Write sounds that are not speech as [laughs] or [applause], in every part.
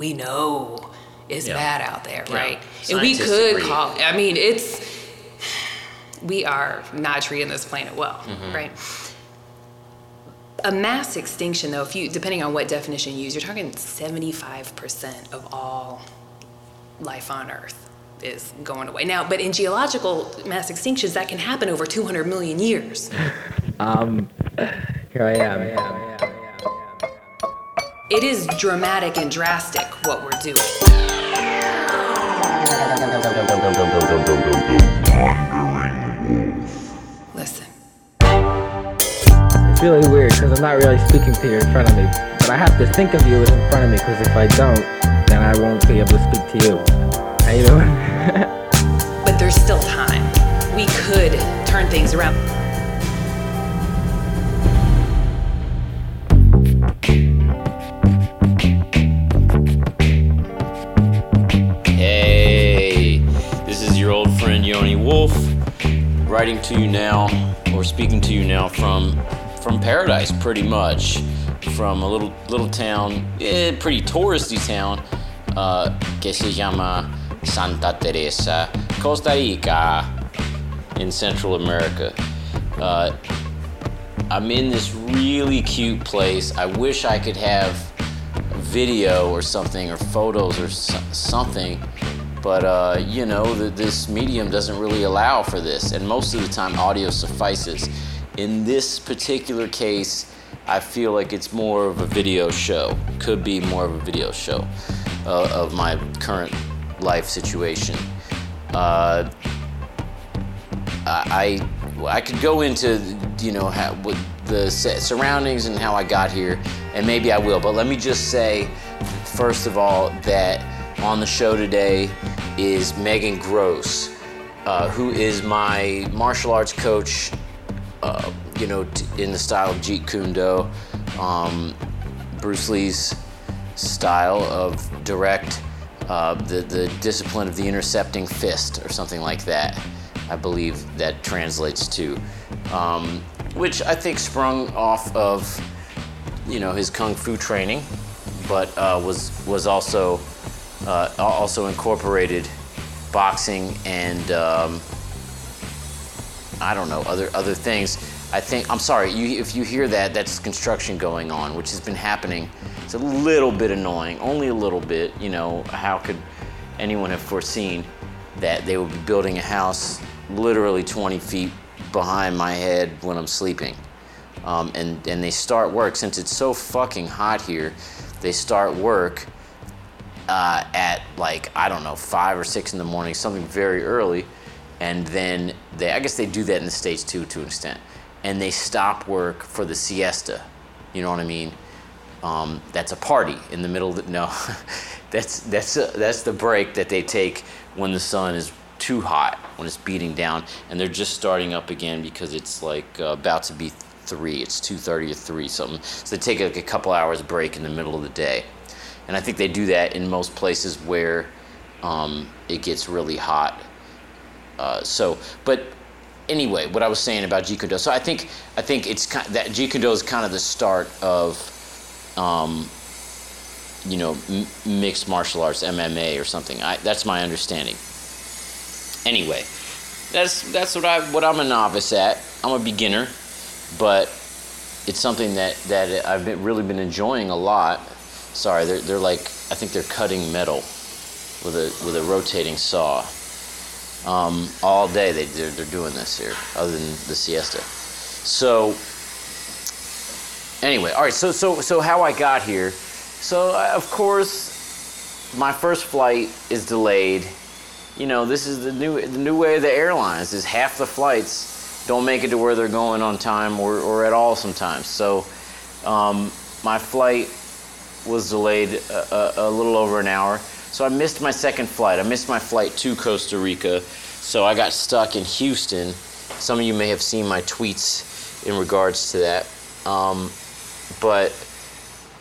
we know is Yeah. bad out there, Yeah. right? And we could agree. call. I mean, it's we are not treating this planet well, Mm-hmm. right? A mass extinction, though, if you depending on what definition you use, you're talking 75% of all life on Earth is going away. Now, but in geological mass extinctions, that can happen over 200 million years. [laughs] Um, here I am. Here I am. It is dramatic and drastic what we're doing. Listen, It's really weird because I'm not really speaking to you in front of me, but I have to think of you as in front of me because if I don't, then I won't be able to speak to you. How you doing? [laughs] but there's still time. We could turn things around. Writing to you now, or speaking to you now from from paradise, pretty much, from a little little town, eh, pretty touristy town, uh, que se llama Santa Teresa, Costa Rica, in Central America. Uh, I'm in this really cute place. I wish I could have video or something or photos or so- something but uh, you know th- this medium doesn't really allow for this. And most of the time audio suffices. In this particular case i feel like it's more of a video show. Could be more of a video show uh, of my current life situation. Uh, I I could go into you know how, what the surroundings and how I got here, and maybe I will. But let me just say, first of all, that on the show today is Megan Gross, uh, who is my martial arts coach. Uh, you know, t- in the style of Jeet Kune Do, um, Bruce Lee's style of direct, uh, the the discipline of the intercepting fist, or something like that. I believe that translates to, um, which I think sprung off of, you know, his kung fu training, but uh, was was also uh, also incorporated boxing and um, I don't know other other things. I think I'm sorry. You, if you hear that, that's construction going on, which has been happening. It's a little bit annoying, only a little bit. You know, how could anyone have foreseen that they would be building a house literally 20 feet behind my head when I'm sleeping? Um, and and they start work since it's so fucking hot here. They start work uh, at like I don't know five or six in the morning, something very early, and then they I guess they do that in the states too to an extent, and they stop work for the siesta. You know what I mean? Um, that's a party in the middle of the no, [laughs] that's that's a, that's the break that they take when the sun is too hot when it's beating down, and they're just starting up again because it's like uh, about to be three. It's two thirty or three something. So they take like a couple hours break in the middle of the day and I think they do that in most places where um, it gets really hot. Uh, so, but anyway, what I was saying about Jeet Kune Do. So I think I think it's kind that Jeet Kune Do is kind of the start of, um, you know, m- mixed martial arts, MMA or something. I, that's my understanding. Anyway, that's that's what I what I'm a novice at. I'm a beginner, but it's something that that I've been, really been enjoying a lot. Sorry, they're they're like I think they're cutting metal with a with a rotating saw. Um, all day they they're, they're doing this here, other than the siesta. So anyway, all right. So so so how I got here. So uh, of course, my first flight is delayed. You know, this is the new the new way of the airlines. Is half the flights don't make it to where they're going on time or, or at all sometimes. So um, my flight was delayed a, a, a little over an hour. So I missed my second flight. I missed my flight to Costa Rica. So I got stuck in Houston. Some of you may have seen my tweets in regards to that. Um, but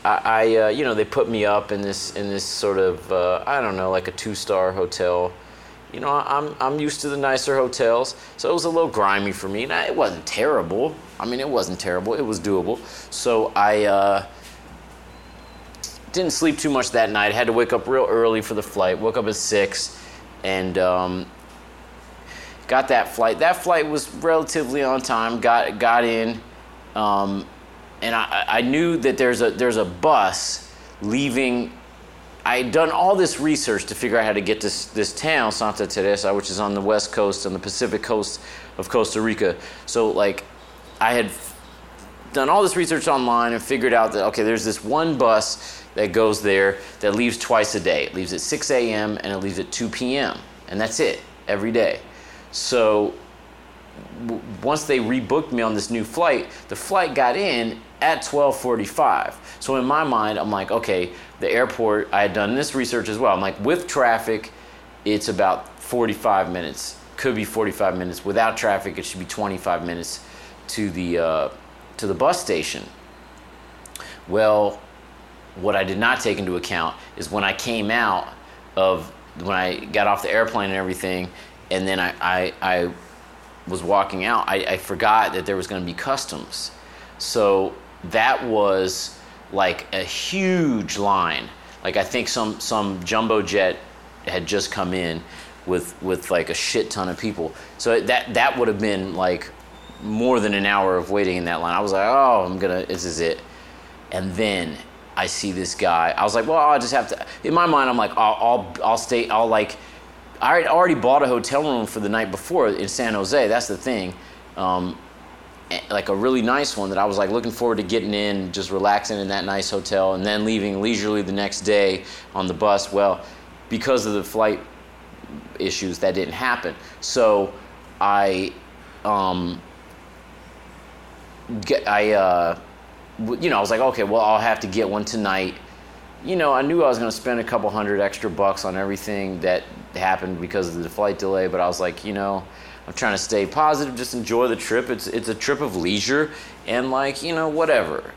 I, I uh, you know, they put me up in this in this sort of uh, I don't know, like a two-star hotel. You know, I'm I'm used to the nicer hotels, so it was a little grimy for me. And I, it wasn't terrible. I mean, it wasn't terrible. It was doable. So I. Uh, didn't sleep too much that night. Had to wake up real early for the flight. Woke up at six, and um, got that flight. That flight was relatively on time. Got got in, um, and I, I knew that there's a there's a bus leaving. I had done all this research to figure out how to get to this, this town, Santa Teresa, which is on the west coast, on the Pacific coast of Costa Rica. So, like, I had done all this research online and figured out that, okay, there's this one bus that goes there that leaves twice a day. It leaves at 6 a.m. and it leaves at 2 p.m. And that's it, every day. So, w- once they rebooked me on this new flight, the flight got in at 12:45. So in my mind, I'm like, okay, the airport. I had done this research as well. I'm like, with traffic, it's about 45 minutes. Could be 45 minutes. Without traffic, it should be 25 minutes to the uh, to the bus station. Well, what I did not take into account is when I came out of when I got off the airplane and everything, and then I I, I was walking out, I, I forgot that there was going to be customs. So that was like a huge line. Like I think some some jumbo jet had just come in with with like a shit ton of people. So that that would have been like more than an hour of waiting in that line. I was like, oh, I'm gonna, this is it. And then I see this guy. I was like, well, I'll just have to. In my mind, I'm like, I'll, I'll, I'll stay. I'll like. I already bought a hotel room for the night before in San Jose. That's the thing. Um, like a really nice one that I was like looking forward to getting in, just relaxing in that nice hotel, and then leaving leisurely the next day on the bus. Well, because of the flight issues, that didn't happen. So I, um, get, I, uh, you know, I was like, okay, well, I'll have to get one tonight. You know, I knew I was going to spend a couple hundred extra bucks on everything that happened because of the flight delay, but I was like, you know, I'm trying to stay positive, just enjoy the trip. It's it's a trip of leisure, and like you know, whatever.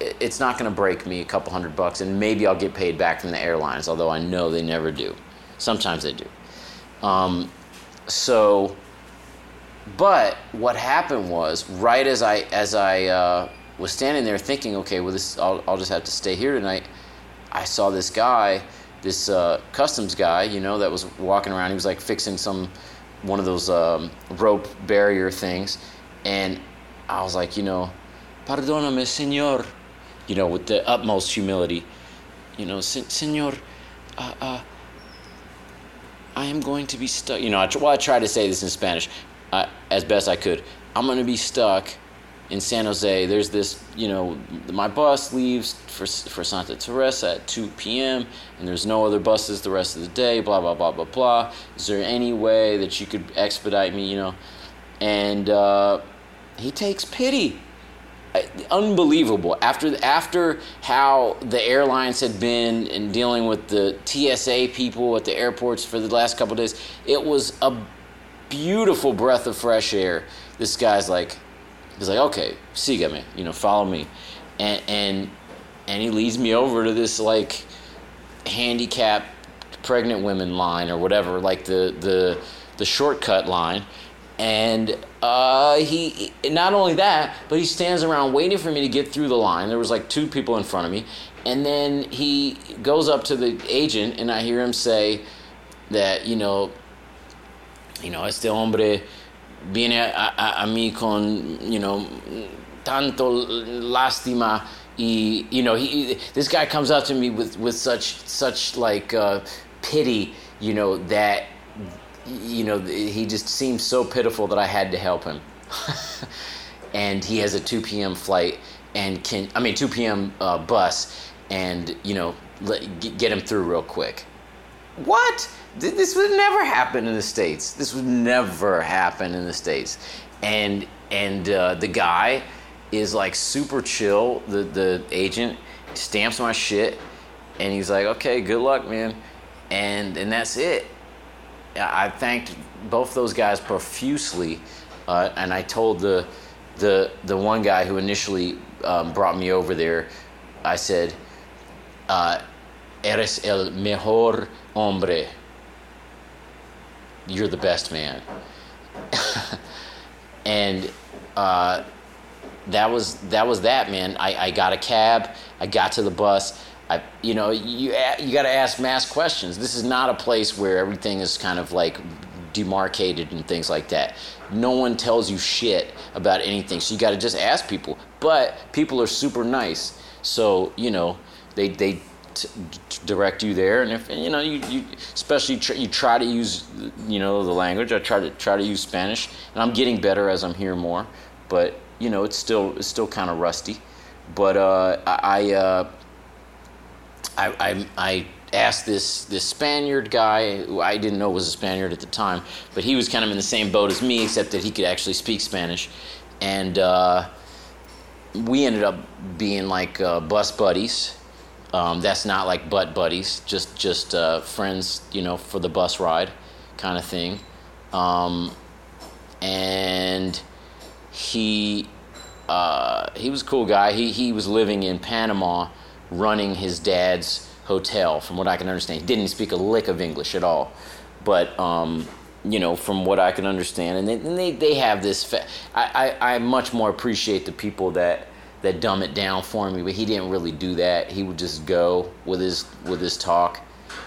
It's not going to break me a couple hundred bucks, and maybe I'll get paid back from the airlines. Although I know they never do. Sometimes they do. Um, so, but what happened was right as I as I uh, was standing there thinking, okay, well this I'll, I'll just have to stay here tonight. I saw this guy, this uh, customs guy, you know, that was walking around. He was like fixing some one of those um, rope barrier things, and I was like, you know, perdóname, señor, you know, with the utmost humility, you know, señor, uh, uh, I am going to be stuck. You know, I, well, I tried to say this in Spanish uh, as best I could. I'm going to be stuck in San Jose. There's this, you know, my bus leaves for, for Santa Teresa at 2 p.m., and there's no other buses the rest of the day, blah, blah, blah, blah, blah. Is there any way that you could expedite me, you know? And uh, he takes pity. Unbelievable. After after how the airlines had been in dealing with the TSA people at the airports for the last couple days, it was a beautiful breath of fresh air. This guy's like, he's like, okay, sígame, you know, follow me, and and and he leads me over to this like handicapped pregnant women line or whatever, like the the the shortcut line, and uh, he not only that, but he stands around waiting for me to get through the line. There was like two people in front of me, and then he goes up to the agent, and I hear him say that you know, you know, este hombre viene a, a, a mí con you know tanto lástima y you know he this guy comes up to me with with such such like uh, pity you know that you know, he just seemed so pitiful that I had to help him. [laughs] and he has a 2 p.m. flight and can, I mean, 2 p.m. Uh, bus and, you know, let, get him through real quick. What? This would never happen in the States. This would never happen in the States. And, and uh, the guy is like super chill, the, the agent stamps my shit and he's like, okay, good luck, man. And, and that's it I thanked both those guys profusely, uh, and I told the the the one guy who initially um, brought me over there, I said, uh, "Eres el mejor hombre. You're the best man." [laughs] and uh, that was that was that man. I, I got a cab. I got to the bus. I, you know, you you got to ask mass questions. This is not a place where everything is kind of like demarcated and things like that. No one tells you shit about anything, so you got to just ask people. But people are super nice, so you know they they t- direct you there, and if you know you, you especially tr- you try to use you know the language. I try to try to use Spanish, and I'm getting better as I'm here more, but you know it's still it's still kind of rusty. But uh, I. Uh, I, I, I asked this this Spaniard guy who I didn't know was a Spaniard at the time, but he was kind of in the same boat as me, except that he could actually speak Spanish, and uh, we ended up being like uh, bus buddies. Um, that's not like butt buddies, just just uh, friends, you know, for the bus ride, kind of thing. Um, and he uh, he was a cool guy. He he was living in Panama running his dad's hotel, from what I can understand. He didn't speak a lick of English at all, but um, you know, from what I can understand, and they and they, they have this. Fa- I, I I much more appreciate the people that that dumb it down for me, but he didn't really do that. He would just go with his with his talk.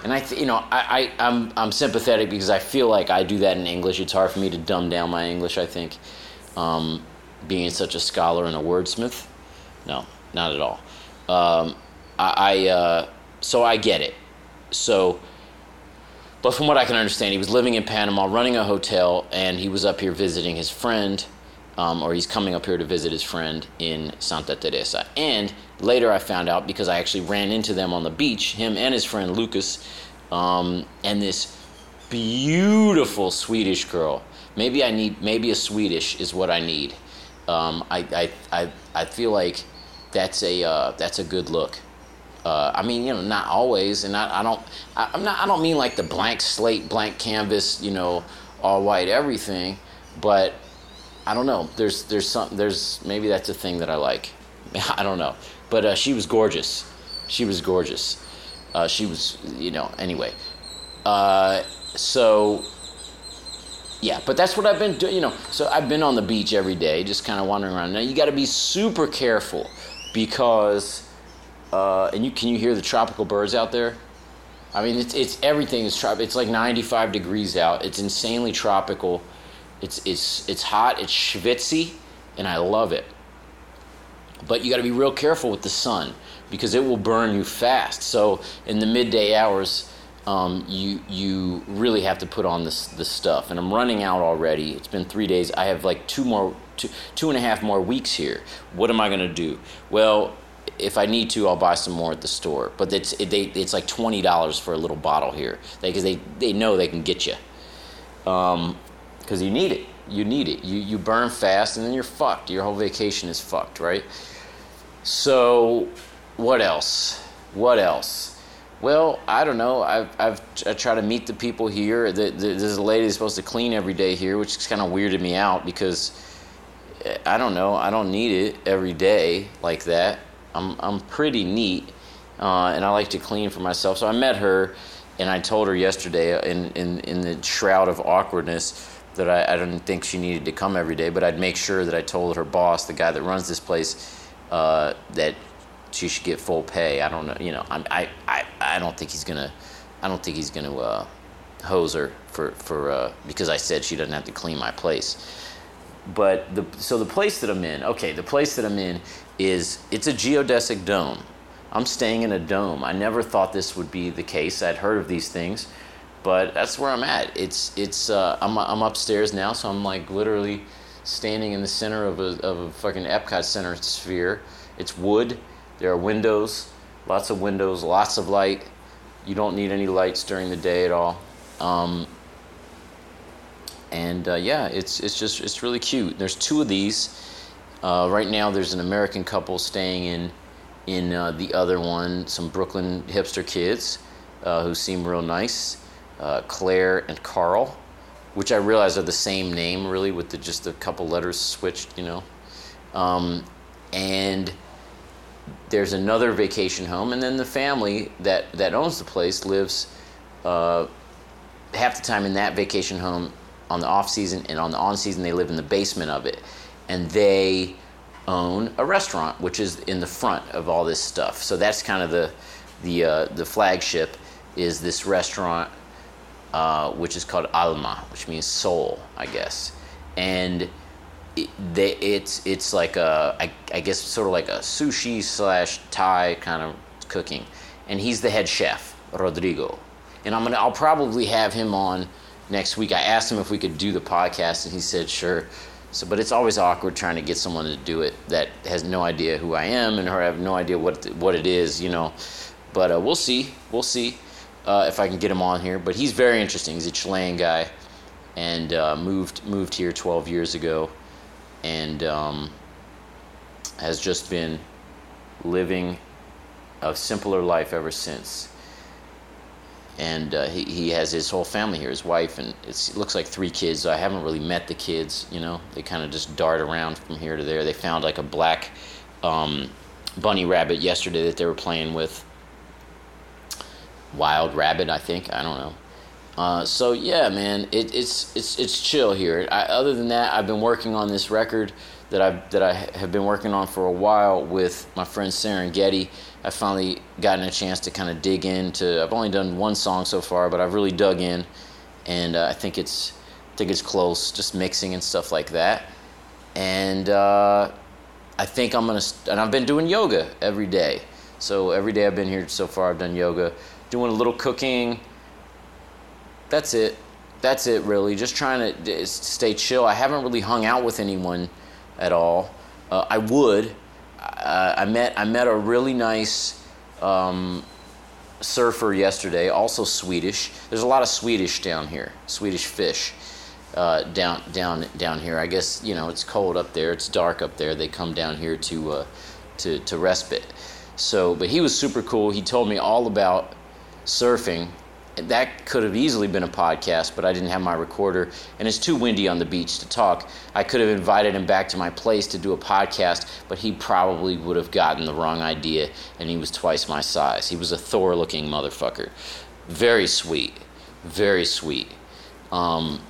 And I, th- you know, I, I, I'm, I'm sympathetic because I feel like I do that in English. It's hard for me to dumb down my English. I think, um, being such a scholar and a wordsmith, no, not at all. Um, I, I uh, so I get it. So, but from what I can understand, he was living in Panama, running a hotel, and he was up here visiting his friend, um, or he's coming up here to visit his friend in Santa Teresa. And later, I found out because I actually ran into them on the beach, him and his friend Lucas, um, and this beautiful Swedish girl. Maybe I need, maybe a Swedish is what I need. Um, I, I, I, I feel like that's a uh, that's a good look. Uh, I mean, you know, not always, and I, I don't, I, am not, I don't mean like the blank slate, blank canvas, you know, all white everything, but I don't know. There's, there's some, there's maybe that's a thing that I like. [laughs] I don't know, but uh, she was gorgeous. She was gorgeous. Uh, she was, you know, anyway. Uh, so, yeah, but that's what I've been doing, you know. So I've been on the beach every day, just kind of wandering around. Now you got to be super careful because uh, and you can you hear the tropical birds out there? I mean, it's it's everything is tropical. It's like 95 degrees out. It's insanely tropical. It's it's it's hot. It's schwitzy, and I love it. But you got to be real careful with the sun because it will burn you fast. So in the midday hours, um, you you really have to put on this this stuff. And I'm running out already. It's been three days. I have like two more two two and a half more weeks here. What am I to do? Well, if I need to, I'll buy some more at the store. But it's it, they, it's like twenty dollars for a little bottle here because they, they know they can get you. Um, because you need it. You need it. You you burn fast and then you're fucked. Your whole vacation is fucked, right? So, what else? What else? Well, I don't know. I've, I've I try to meet the people here. The, the, there's a lady that's supposed to clean every day here, which is kind of weirded me out because I don't know. I don't need it every day like that. I'm I'm pretty neat, uh, and I like to clean for myself. So I met her, and I told her yesterday in in, in the shroud of awkwardness that I, I didn't think she needed to come every day, but I'd make sure that I told her boss, the guy that runs this place, uh, that she should get full pay. I don't know, you know, I'm, I I I don't think he's gonna, I don't think he's gonna uh, hose her for for uh, because I said she doesn't have to clean my place but the so the place that I'm in, okay, the place that I'm in is it's a geodesic dome. I'm staying in a dome. I never thought this would be the case. I'd heard of these things, but that's where I'm at. It's it's uh, I'm I'm upstairs now, so I'm like literally standing in the center of a of a fucking Epcot Center sphere. It's wood. There are windows, lots of windows, lots of light. You don't need any lights during the day at all. Um, and uh, yeah, it's it's just it's really cute. There's two of these. Uh, right now, there's an American couple staying in in uh, the other one. Some Brooklyn hipster kids uh, who seem real nice. Uh, Claire and Carl, which I realize are the same name, really, with the, just a couple letters switched, you know. Um, and there's another vacation home, and then the family that that owns the place lives uh, half the time in that vacation home on the off season and on the on season they live in the basement of it and they own a restaurant which is in the front of all this stuff so that's kind of the the uh, the flagship is this restaurant, uh, which is called Alma, which means soul, I guess, and it, they, it's it's like a I, I guess sort of like a sushi slash Thai kind of cooking, and he's the head chef, Rodrigo, and I'm gonna I'll probably have him on next week. I asked him if we could do the podcast, and he said sure. So, but it's always awkward trying to get someone to do it that has no idea who I am and or have no idea what what it is, you know. But uh, we'll see. We'll see uh, if I can get him on here. But he's very interesting. He's a Chilean guy, and uh, moved moved here 12 years ago, and um, has just been living a simpler life ever since. And uh, he, he has his whole family here, his wife, and it looks like three kids. I haven't really met the kids, you know. They kind of just dart around from here to there. They found like a black um, bunny rabbit yesterday that they were playing with. Wild rabbit, I think. I don't know. Uh, so yeah, man, it, it's it's it's chill here. I, other than that, I've been working on this record that I that I have been working on for a while with my friend Serengeti. I've finally gotten a chance to kind of dig into. I've only done one song so far, but I've really dug in, and uh, I think it's I think it's close, just mixing and stuff like that. And uh, I think I'm gonna. And I've been doing yoga every day. So every day I've been here so far, I've done yoga, doing a little cooking. That's it. That's it, really. Just trying to stay chill. I haven't really hung out with anyone at all. Uh, I would. Uh, I met I met a really nice um, surfer yesterday, also Swedish. There's a lot of Swedish down here, Swedish fish uh, down down down here. I guess you know it's cold up there, it's dark up there. They come down here to uh, to to respite. So, but he was super cool. He told me all about surfing that could have easily been a podcast, but I didn't have my recorder, and it's too windy on the beach to talk. I could have invited him back to my place to do a podcast, but he probably would have gotten the wrong idea, and he was twice my size. He was a Thor looking motherfucker. Very sweet. Very sweet. Um,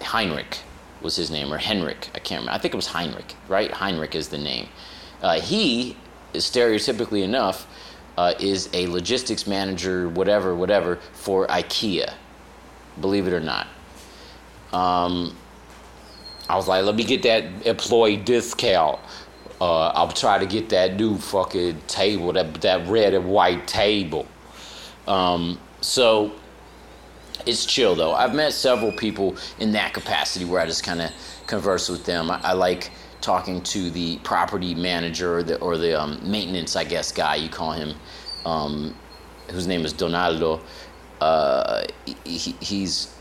Heinrich was his name, or Henrik. I can't remember. I think it was Heinrich, right? Heinrich is the name. Uh, he, stereotypically enough, uh, is a logistics manager, whatever, whatever, for IKEA. Believe it or not. Um, I was like, let me get that employee discount. Uh, I'll try to get that new fucking table, that that red and white table. Um, so it's chill though. I've met several people in that capacity where I just kind of converse with them. I, I like talking to the property manager or the, or the um, maintenance, I guess, guy, you call him, um, whose name is Donaldo. Uh, he, he's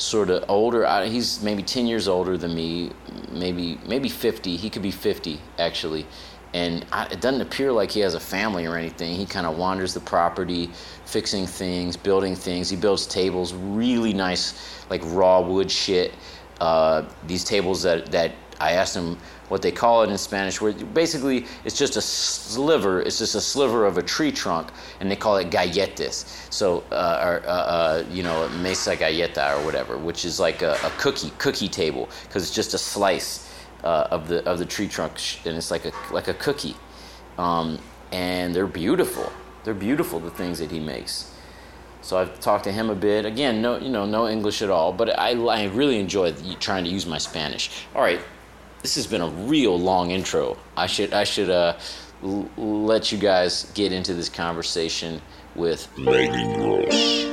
sort of older. He's maybe 10 years older than me, maybe maybe 50. He could be 50, actually. And I, it doesn't appear like he has a family or anything. He kind of wanders the property, fixing things, building things. He builds tables, really nice, like raw wood shit. Uh, these tables that, that I asked him what they call it in Spanish, where basically it's just a sliver, it's just a sliver of a tree trunk, and they call it galletas. So, uh, or, uh, uh, you know, mesa galleta or whatever, which is like a, a cookie cookie table because it's just a slice uh, of the of the tree trunk, and it's like a like a cookie, um, and they're beautiful. They're beautiful the things that he makes. So I've talked to him a bit. Again, no, you know, no English at all, but I, I really enjoy trying to use my Spanish. All right, this has been a real long intro. I should I should uh, l- let you guys get into this conversation with Megan Gross.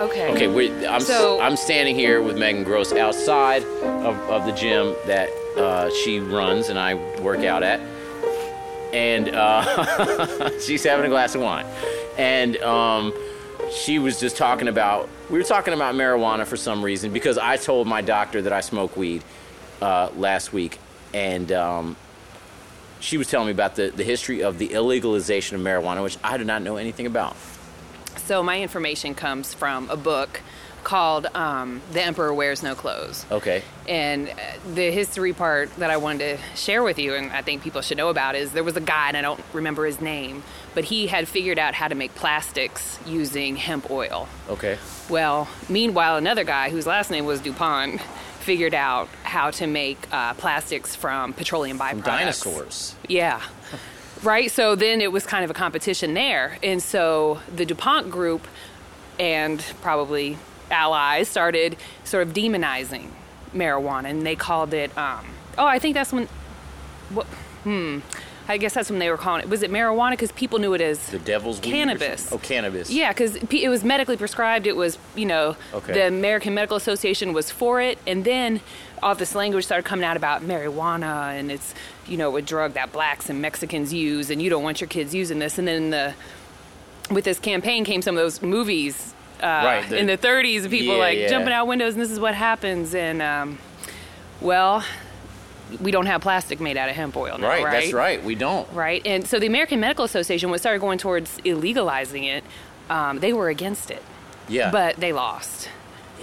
Okay. Okay, we, I'm So- I'm standing here with Megan Gross outside of, of the gym that uh, she runs and I work out at, and uh, [laughs] she's having a glass of wine, and um, she was just talking about we were talking about marijuana for some reason because I told my doctor that I smoke weed uh, last week, and um, she was telling me about the, the history of the illegalization of marijuana, which I did not know anything about. So my information comes from a book called um, "The Emperor Wears No Clothes." Okay. And uh, the history part that I wanted to share with you, and I think people should know about, is there was a guy, and I don't remember his name, but he had figured out how to make plastics using hemp oil. Okay. Well, meanwhile, another guy whose last name was DuPont figured out how to make uh, plastics from petroleum byproducts. Dinosaurs. Yeah. [laughs] Right? So then it was kind of a competition there. And so the DuPont group and probably allies started sort of demonizing marijuana and they called it, um, oh, I think that's when, what, hmm, I guess that's when they were calling it. Was it marijuana? Because people knew it as The devil's Cannabis. Oh, cannabis. yeah, because it was medically prescribed. It was, you know, Okay. the American Medical Association was for it, and then all this language started coming out about marijuana, and it's, you know, a drug that blacks and Mexicans use, and you don't want your kids using this. And then the with this campaign came some of those movies Right, the- in the 30s, people Yeah, like yeah. jumping out windows, and this is what happens. And um, well, we don't have plastic made out of hemp oil now, Right, right? that's right. We don't. right? And so the American Medical Association, when started going towards illegalizing it, um, they were against it, Yeah. but they lost.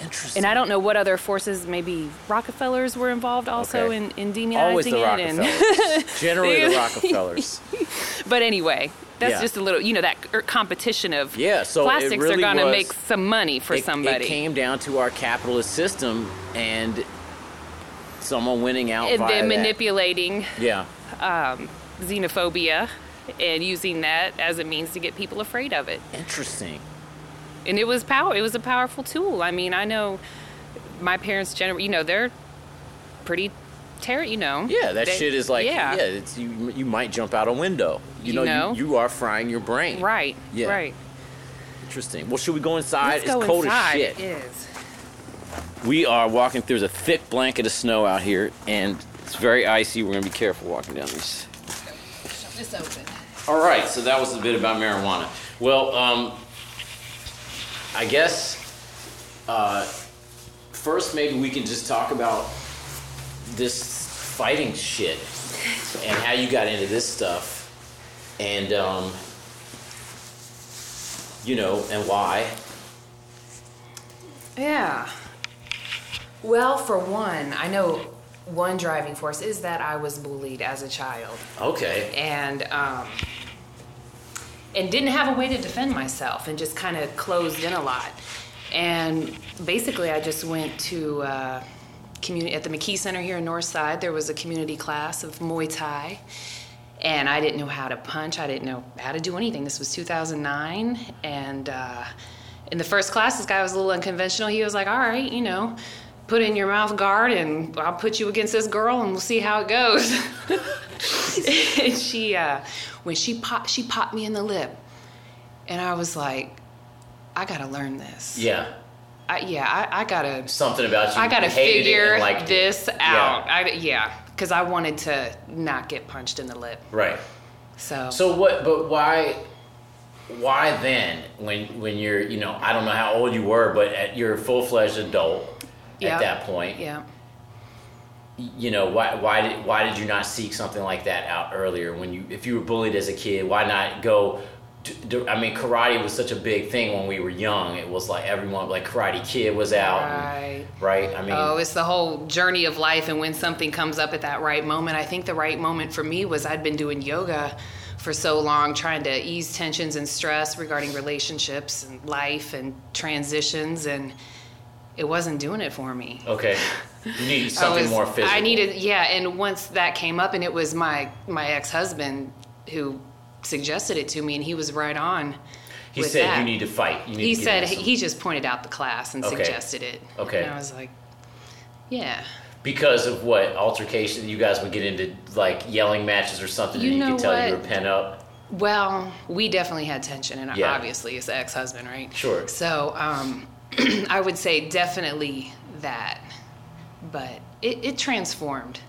Interesting. And I don't know what other forces, maybe Rockefellers were involved also Okay. in, in demonizing Always the it. And, Rockefellers. Generally the [laughs] Rockefellers. but anyway, that's Yeah. just a little, you know, that er, competition of Yeah, so plastics are going to make some money for it, somebody. It came down to our capitalist system and someone winning out and then manipulating Yeah. xenophobia and using that as a means to get people afraid of it. Interesting. And it was power it was a powerful tool i mean i know my parents generally you know they're pretty ter you know Yeah, that They- shit is like yeah, yeah, it's you you might jump out a window. You, You know, know? You, you are frying your brain. right Yeah. right Interesting. Well, should we go inside? Let's it's go cold inside. as shit. It is. We are walking through there's a thick blanket of snow out here and it's very icy. We're going to be careful walking down these. It's open. All right, so that was a bit about marijuana. Well, um, I guess uh, first maybe we can just talk about this fighting shit and how you got into this stuff, and um, you know, and why. Yeah. Well, for one, I know one driving force is that I was bullied as a child. Okay. and um, and didn't have a way to defend myself and just kind of closed in a lot. And basically i just went to uh, community at the mckee center here in northside there was a community class of muay thai and i didn't know how to punch i didn't know how to do anything. This was 2009 and uh, in the first class this guy was a little unconventional. He was like all right you know put in your mouth guard and i'll put you against this girl and we'll see how it goes [laughs] and [laughs] she uh, when she popped she popped me in the lip and i was like i gotta learn this Yeah. I, yeah I, I gotta Something about you. i gotta you hated it figure like liked it. this out I, yeah because i wanted to not get punched in the lip Right. so, So what? But why? Why then? When when you're you know I don't know how old you were, but at, you're a full fledged adult Yeah. at that point. yeah You know why why did why did you not seek something like that out earlier? When you if you were bullied as a kid, why not go? To, I mean, karate was such a big thing when we were young. It was like everyone, like Karate Kid, was out, and- right right? I mean, Oh, it's the whole journey of life, and when something comes up at that right moment. I think the right moment for me was I'd been doing yoga for so long, trying to ease tensions and stress regarding relationships and life and transitions, and it wasn't doing it for me. okay, you need [laughs] something was- more physical. I needed, yeah. And once that came up, and it was my my ex husband who suggested it to me, and he was right on. He said that. you need to fight. You need He to said he just pointed out the class and Okay. suggested it. Okay. And I was like, yeah. Because of what altercation you guys would get into like yelling matches or something, You and you could tell you what? were pent up. Well, we definitely had tension, and Yeah. obviously it's ex-husband, right? Sure. So um, [clears throat] I would say definitely that, but it, it transformed.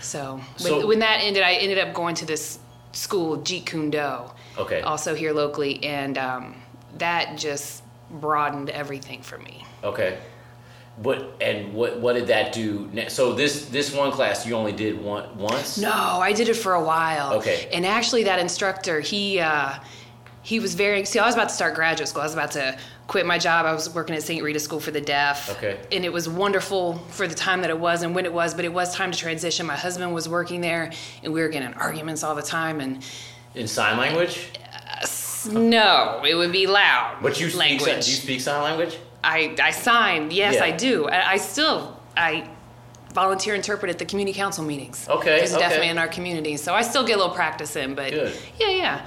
So, So- when, when that ended, I ended up going to this school, Jeet Kune Do, Okay. also here locally, and um, that just broadened everything for me. Okay. What and what what did that do? ne- So this this one class you only did one once. No, I did it for a while. Okay. And actually, that instructor, he uh, he was very. See, I was about to start graduate school. I was about to quit my job. I was working at St. Rita School for the Deaf. Okay. And it was wonderful for the time that it was and when it was, but it was time to transition. My husband was working there, and we were getting arguments all the time. And In sign language. no, it would be loud. But you speak language. sign, do you speak sign language? I I signed. Yes, Yeah. I do. I, I still I volunteer interpret at the community council meetings. Okay, He's okay. definitely in our community, so I still get a little practice in. But Good. yeah, yeah.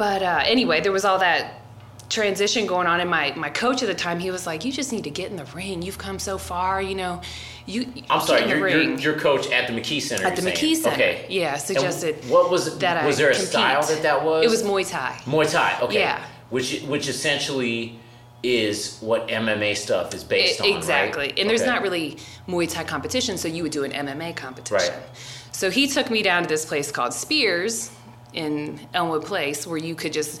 But uh, anyway, there was all that transition going on, and my my coach at the time, he was like, "You just need to get in the ring. You've come so far, you know. You I'm sorry, your, the you're, you're, ring." you're coach at the McKee Center. At the saying. McKee Center. Okay. Yeah, And suggested what was that was I there a compete. style that that was? It was Muay Thai. Muay Thai. Okay. Yeah. Which which essentially is what MMA stuff is based on. right? E, exactly. And there's not really Muay Thai competition, so you would do an MMA competition. Right. So he took me down to this place called Spears in Elmwood Place where you could just,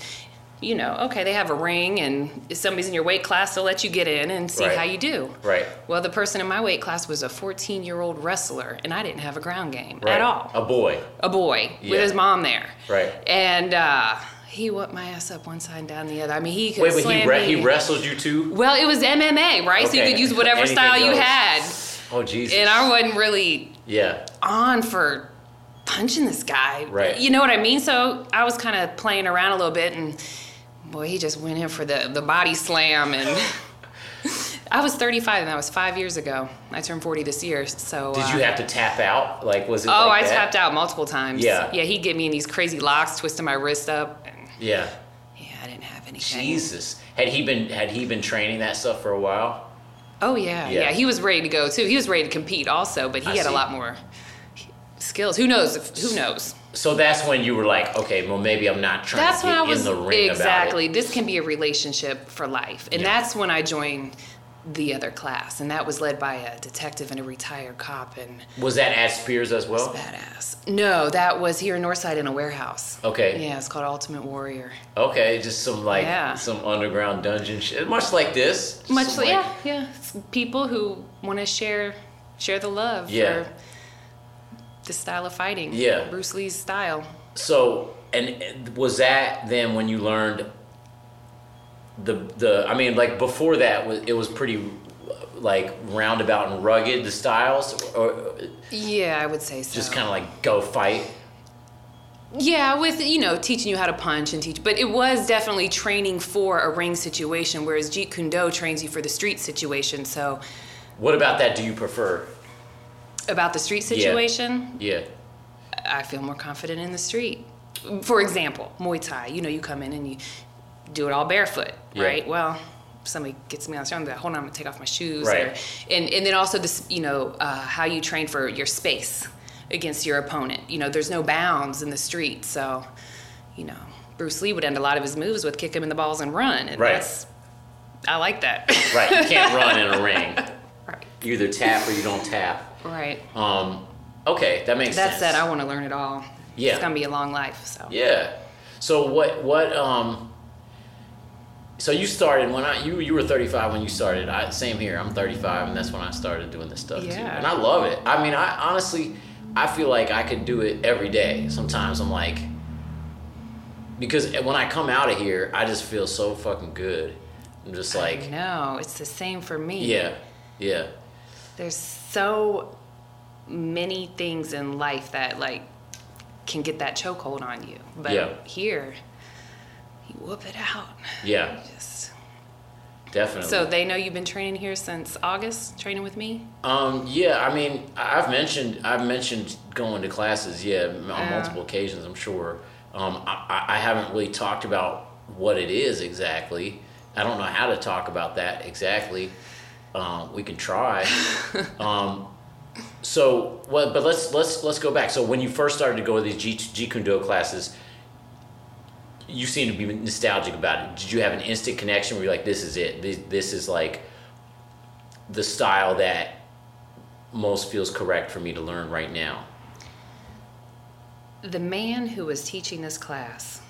you know, okay, they have a ring and if somebody's in your weight class, they'll let you get in and see Right. how you do. Right. Well, the person in my weight class was a 14 year old wrestler, and I didn't have a ground game Right. at all. A boy. A boy Yeah. with his mom there. Right. And uh, he whipped my ass up one side and down the other. I mean, he could Wait, wait, he, re- he wrestled you too? Well, it was MMA, right? So you could use whatever style you had. Oh Jesus. And I wasn't really yeah. on for punching this guy. Right. You know what I mean? So I was kind of playing around a little bit, and boy, he just went in for the, the body slam. And [laughs] I was 35, and that was five years ago. I turned 40 this year. So Did uh, you have to tap out? Like was it? Oh, like I that? tapped out multiple times. Yeah. Yeah, he'd get me in these crazy locks, twisting my wrist up. And Yeah. yeah, I didn't have anything. Jesus. Had he been had he been training that stuff for a while? Oh yeah, Yeah. yeah, He was ready to go too. He was ready to compete also, but he I had a lot more skills. Who knows? If, who knows? So that's when you were like, okay, well maybe I'm not trying That's to when get I was in the ring exactly. about it. This can be a relationship for life, and Yeah. that's when I joined the other class, and that was led by a detective and a retired cop, and Was that at Spears as well? badass. No, that was here in Northside in a warehouse. Okay. Yeah, it's called Ultimate Warrior. Okay, just some like Yeah. some underground dungeon shit, much like this. Much like, yeah, yeah. It's people who want to share share the love Yeah. for this style of fighting. Yeah. Bruce Lee's style. So, and and was that then when you learned the the? I mean, like before that, it was pretty like roundabout and rugged the styles, or Yeah, I would say so. just kind of like go fight. Yeah, with you know teaching you how to punch and teach, but it was definitely training for a ring situation, whereas Jeet Kune Do trains you for the street situation. So What about that? Do you prefer? About the street situation, Yeah. I feel more confident in the street. For example, Muay Thai. You know, you come in and you do it all barefoot, Yeah. right? Well, somebody gets me on the shoulder, I'm like, hold on, I'm gonna take off my shoes. Right. Or, and and then also this, you know, uh, how you train for your space against your opponent. You know, there's no bounds in the street, so you know, Bruce Lee would end a lot of his moves with kick him in the balls and run, and Right. that's I like that. Right. You can't run in a [laughs] ring. right. You either tap or you don't tap. Right. Um. Okay, that makes That sense. said, I want to learn it all. Yeah. It's gonna be a long life, so. Yeah. So what what um so you started when I you you were 35 when you started. I same here. I'm 35 and that's when I started doing this stuff too. And I love it. I mean, I honestly I feel like I could do it every day. Sometimes I'm like because when I come out of here, I just feel so fucking good. I'm just like No, it's the same for me. yeah. Yeah. There's so many things in life that like can get that chokehold on you. But Yeah. here, you whoop it out. Yeah. Just Definitely. so they know you've been training here since August, training with me. Um, yeah, I mean, I've mentioned I've mentioned going to classes, yeah, on Yeah. multiple occasions. I'm sure. Um, I- I haven't really talked about what it is exactly. I don't know how to talk about that exactly. Um, we can try. um, so, well, but let's let's let's go back. So, when you first started to go to these G, Jeet Kune Do classes, you seem to be nostalgic about it. Did you have an instant connection where you're like, "This is it. This, this is like the style that most feels correct for me to learn right now. The man who was teaching this class,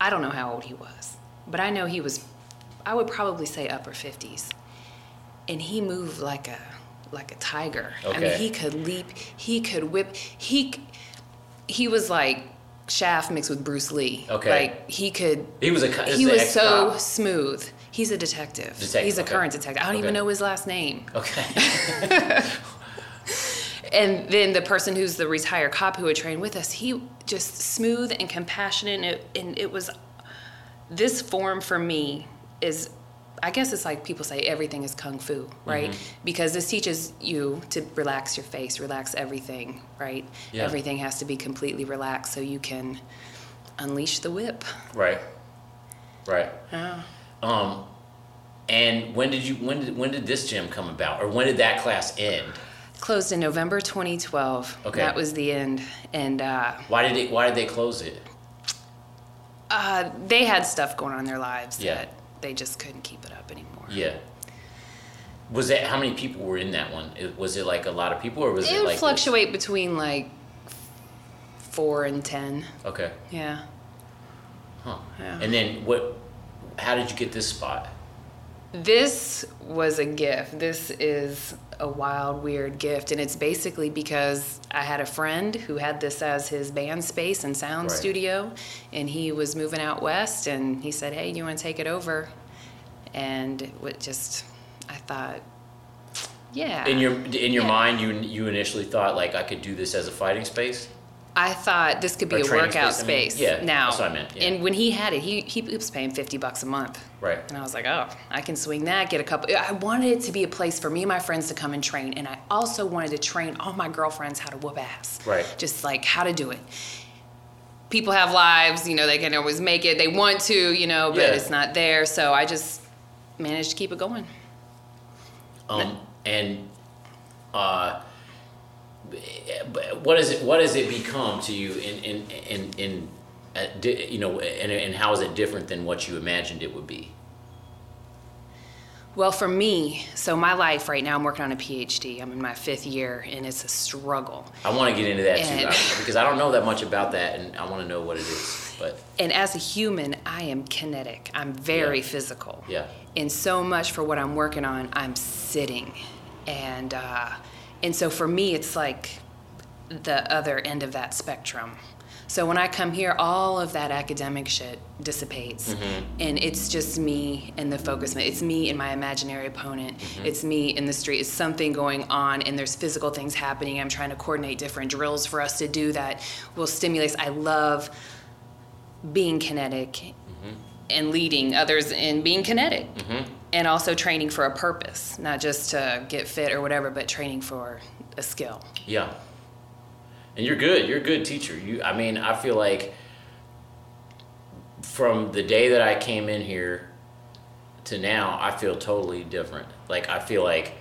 I don't know how old he was, but I know he was, I would probably say upper 50s. And he moved like a like a tiger. I mean, he could leap, he could whip. He he was like Shaft mixed with Bruce Lee. Okay. Like he could He was a he was so smooth. He's a detective. Detective, He's a okay. current detective. I don't even know his last name. Okay. [laughs] And then the person who's the retired cop who would train with us, he just smooth and compassionate. And it, and it was this form for me is I guess it's like people say everything is kung fu, right? Mm-hmm. Because this teaches you to relax your face, relax everything, right? Yeah. Everything has to be completely relaxed so you can unleash the whip. Right. Right. Yeah. Um, and when did you when did when did this gym come about, or when did that class end? Closed in November 2012. Okay. That was the end. And uh, Why did it? Why did they close it? uh, they had stuff going on in their lives Yeah. that they just couldn't keep it up anymore. Yeah. Was that how many people were in that one? It- Was it like a lot of people, or was it, It would like this? fluctuate between like four and ten. Okay. Yeah. Huh. Yeah. And then what? How did you get this spot? This was a gift. This is a wild, weird gift. And it's basically because I had a friend who had this as his band space and sound Right. studio. And he was moving out west and he said, Hey, you want to take it over? And it just, I thought, yeah. In your in your Yeah. mind, you you initially thought like I could do this as a fighting space. I thought this could be a workout space, I mean. Yeah, now, that's what I meant, yeah. And when he had it, he, he was paying 50 bucks a month. Right. And I was like, oh, I can swing that, get a couple. I wanted it to be a place for me and my friends to come and train. And I also wanted to train all my girlfriends how to whoop ass. Right. Just like how to do it. People have lives, you know, they can always make it. They want to, you know, but Yeah. it's not there. So I just managed to keep it going. Um, and uh, what is it? What does it become to you in in in in uh, di- you know? And and how is it different than what you imagined it would be? Well, for me, so my life right now, I'm working on a PhD. I'm in my fifth year, and it's a struggle. I want to get into that too And- I- because I don't know that much about that, and I want to know what it is. But And as a human, I am kinetic. I'm very Yeah. physical. yeah, And so much for what I'm working on, I'm sitting. And uh, and so for me, it's like the other end of that spectrum. So when I come here, all of that academic shit dissipates, mm-hmm. and it's just me and the focus. It's me and my imaginary opponent. Mm-hmm. It's me in the street. It's something going on, and there's physical things happening. I'm trying to coordinate different drills for us to do that will stimulate. I love being kinetic mm-hmm. and leading others in being kinetic and also training for a purpose not just to get fit or whatever but training for a skill yeah. And you're good. You're a good teacher. You, I mean, I feel like from the day that I came in here to now, I feel totally different. Like I feel like,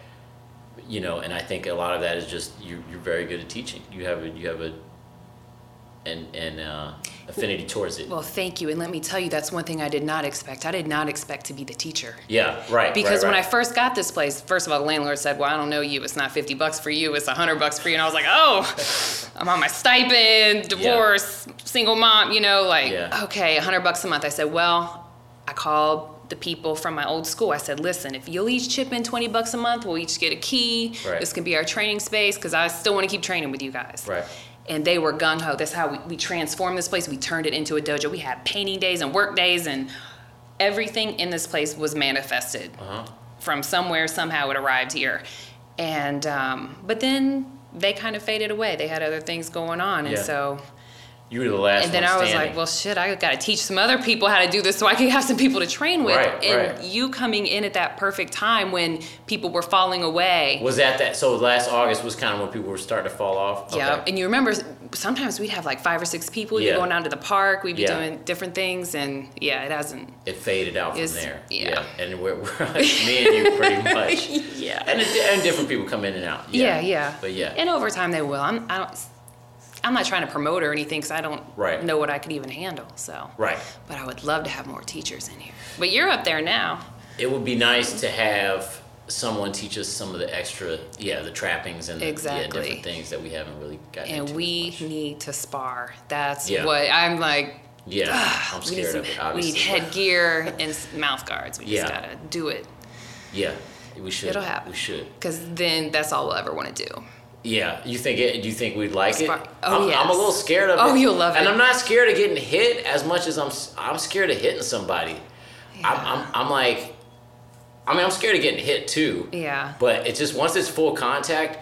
you know, and I think a lot of that is just you. You're very good at teaching. You have a you have a and and uh, affinity towards it. well thank you and let me tell you that's one thing i did not expect i did not expect to be the teacher yeah, right. because right, when i first got this place first of all the landlord said well i don't know you it's not 50 bucks for you it's 100 bucks for you and i was like oh i'm on my stipend divorce single mom you know like Yeah. okay 100 bucks a month i said well i called the people from my old school i said listen if you'll each chip in 20 bucks a month we'll each get a key Right. this can be our training space because i still want to keep training with you guys Right. And they were gung ho. That's how we, we transformed this place. We turned it into a dojo. We had painting days and work days, and everything in this place was manifested Uh-huh. from somewhere. Somehow it arrived here, and um, but then they kind of faded away. They had other things going on, and Yeah. so You were the last and then I was standing. like, well, shit, I got to teach some other people how to do this so I can have some people to train with. Right, and right. you coming in at that perfect time when people were falling away. was that that? So last August was kind of when people were starting to fall off. Yeah, Okay. and you remember sometimes we'd have like five or six people. We'd Yeah. be going down to the park. We'd be Yeah. doing different things, and yeah, it hasn't. it faded out from there. yeah. and we're, we're me and you pretty [laughs] much. Yeah. and and different people come in and out. Yeah, yeah. But yeah, And over time they will. I'm. I don't. I'm not trying to promote her or anything because I don't Right. know what I could even handle. So. right. But I would love to have more teachers in here. But you're up there now. It would be nice to have someone teach us some of the extra, yeah, the trappings and the, yeah, different things that we haven't really gotten And we need to spar. That's Yeah. what I'm like. yeah, I'm We need, scared some, of it. we Obviously, need headgear [laughs] and mouth guards. We just gotta do it. yeah, we should. It'll happen. We should. Because then that's all we'll ever want to do. Yeah, you think it? Do you think we'd like it? Oh, I'm, yes. I'm a little scared of it. Oh, you'll love And it. And I'm not scared of getting hit as much as I'm. I'm scared of hitting somebody. I'm, I'm. I'm like. I mean, I'm scared of getting hit too. Yeah. But it's just once it's full contact,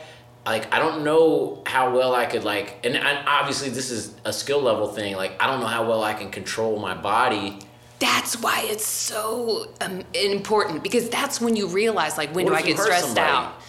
like I don't know how well I could like, and, and obviously this is a skill level thing. Like I don't know how well I can control my body that's why it's so um, important because that's when you realize like when What do I get stressed somebody? out.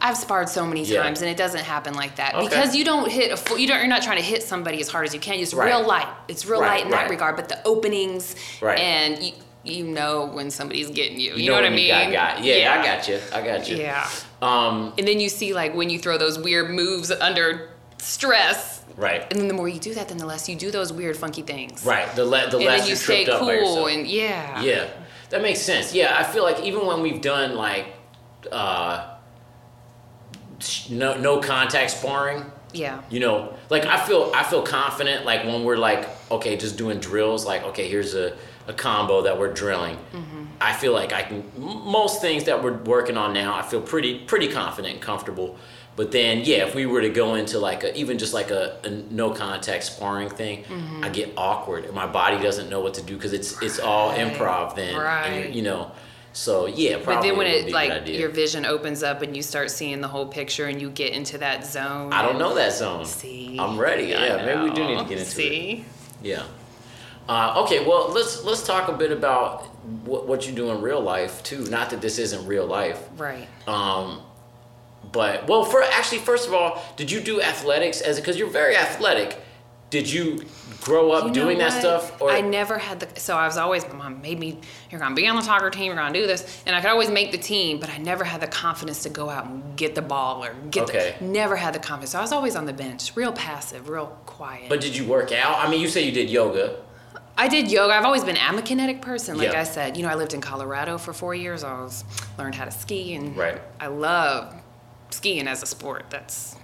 I've sparred so many Yeah. times and it doesn't happen like that Okay. because you don't hit a full, you don't you're not trying to hit somebody as hard as you can. It's Right. real light. It's real Right, light in right. that regard. But the openings Right. and you you know when somebody's getting you. You, You know, what I mean? got, got. Yeah, I got you. I got you. Yeah. Um, And then you see like when you throw those weird moves under stress. right. And then the more you do that, then the less you do those weird, funky things. Right. The le- the And less you stay tripped up by cool and yeah. Yeah, that makes sense. Yeah, I feel like even when we've done like uh, no no contact sparring, Yeah. you know, like I feel I feel confident like when we're like okay, just doing drills. Like okay, here's a, a combo that we're drilling. Mm-hmm. I feel like I can most things that we're working on now. I feel pretty pretty confident and comfortable. But then yeah, if we were to go into like a even just like a, a no contact sparring thing, mm-hmm. I get awkward and my body doesn't know what to do because it's it's all improv then. Right. you- you know. So yeah, probably But then when it like your vision opens up and you start seeing the whole picture and you get into that zone. I don't know that zone. See, I'm ready. I Yeah, maybe we do need to get into it. See, Yeah. Uh, okay, well let's let's talk a bit about what, what you do in real life too. Not that this isn't real life, right? um, but well, for actually, first of all, did you do athletics as because you're very athletic? Did you grow up You doing that stuff? I never had the. So I was always my mom made me. You're gonna be on the soccer team. You're gonna do this, and I could always make the team, but I never had the confidence to go out and get the ball or get. Okay. The, never had the confidence. So I was always on the bench, real passive, real quiet. but did you work out? I mean, you say you did yoga. I did yoga. I've always been. I'm a kinetic person. Like Yeah. I said, you know, I lived in Colorado for four years. I was learned how to ski, and Right. I love skiing as a sport. That's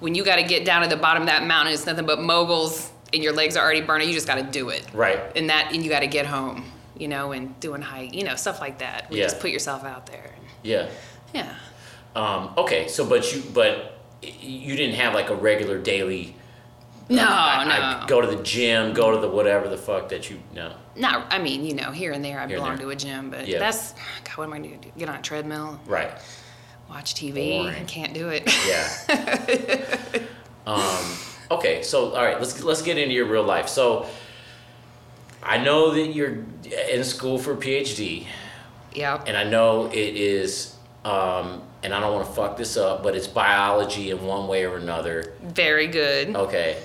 when you got to get down to the bottom of that mountain. It's nothing but moguls, and your legs are already burning. You just got to do it. Right. And that, and you got to get home. You know, and doing hike. You know, stuff like that. You Yeah. Just put yourself out there. Yeah. Yeah. Um, okay, so but you but you didn't have like a regular daily. No, I, no. I go to the gym, go to the whatever the fuck that you know. no. Not. I mean, you know, here and there, I Here belong there. to a gym, but Yeah. that's God. What am I going to do? Get on a treadmill? Right. Watch TV? Boring. Can't do it. Yeah. [laughs] um, okay, so all right, let's let's get into your real life. So I know that you're in school for a PhD, Yep. and I know it is. Um, and I don't want to fuck this up, but it's biology in one way or another. Very good. Okay.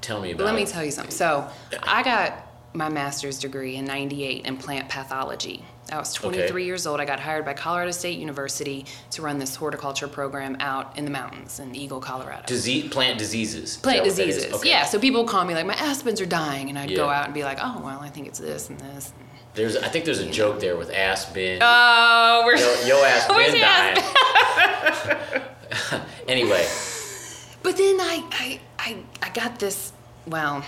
Tell me about Let me tell you something. So, I got my master's degree in 98 in plant pathology. I was 23 Okay. years old. I got hired by Colorado State University to run this horticulture program out in the mountains in Eagle, Colorado. Disease, plant diseases. Plant that what that is? diseases. Okay. Yeah, so people call me like, my aspens are dying. And I'd go out and be like, oh, well, I think it's this and this. There's, I think there's a joke there with Aspen. Oh, we're. yo, yo ass [laughs] Where's been the dying. Aspen? [laughs] anyway, But then I, I, I, I got this. Well,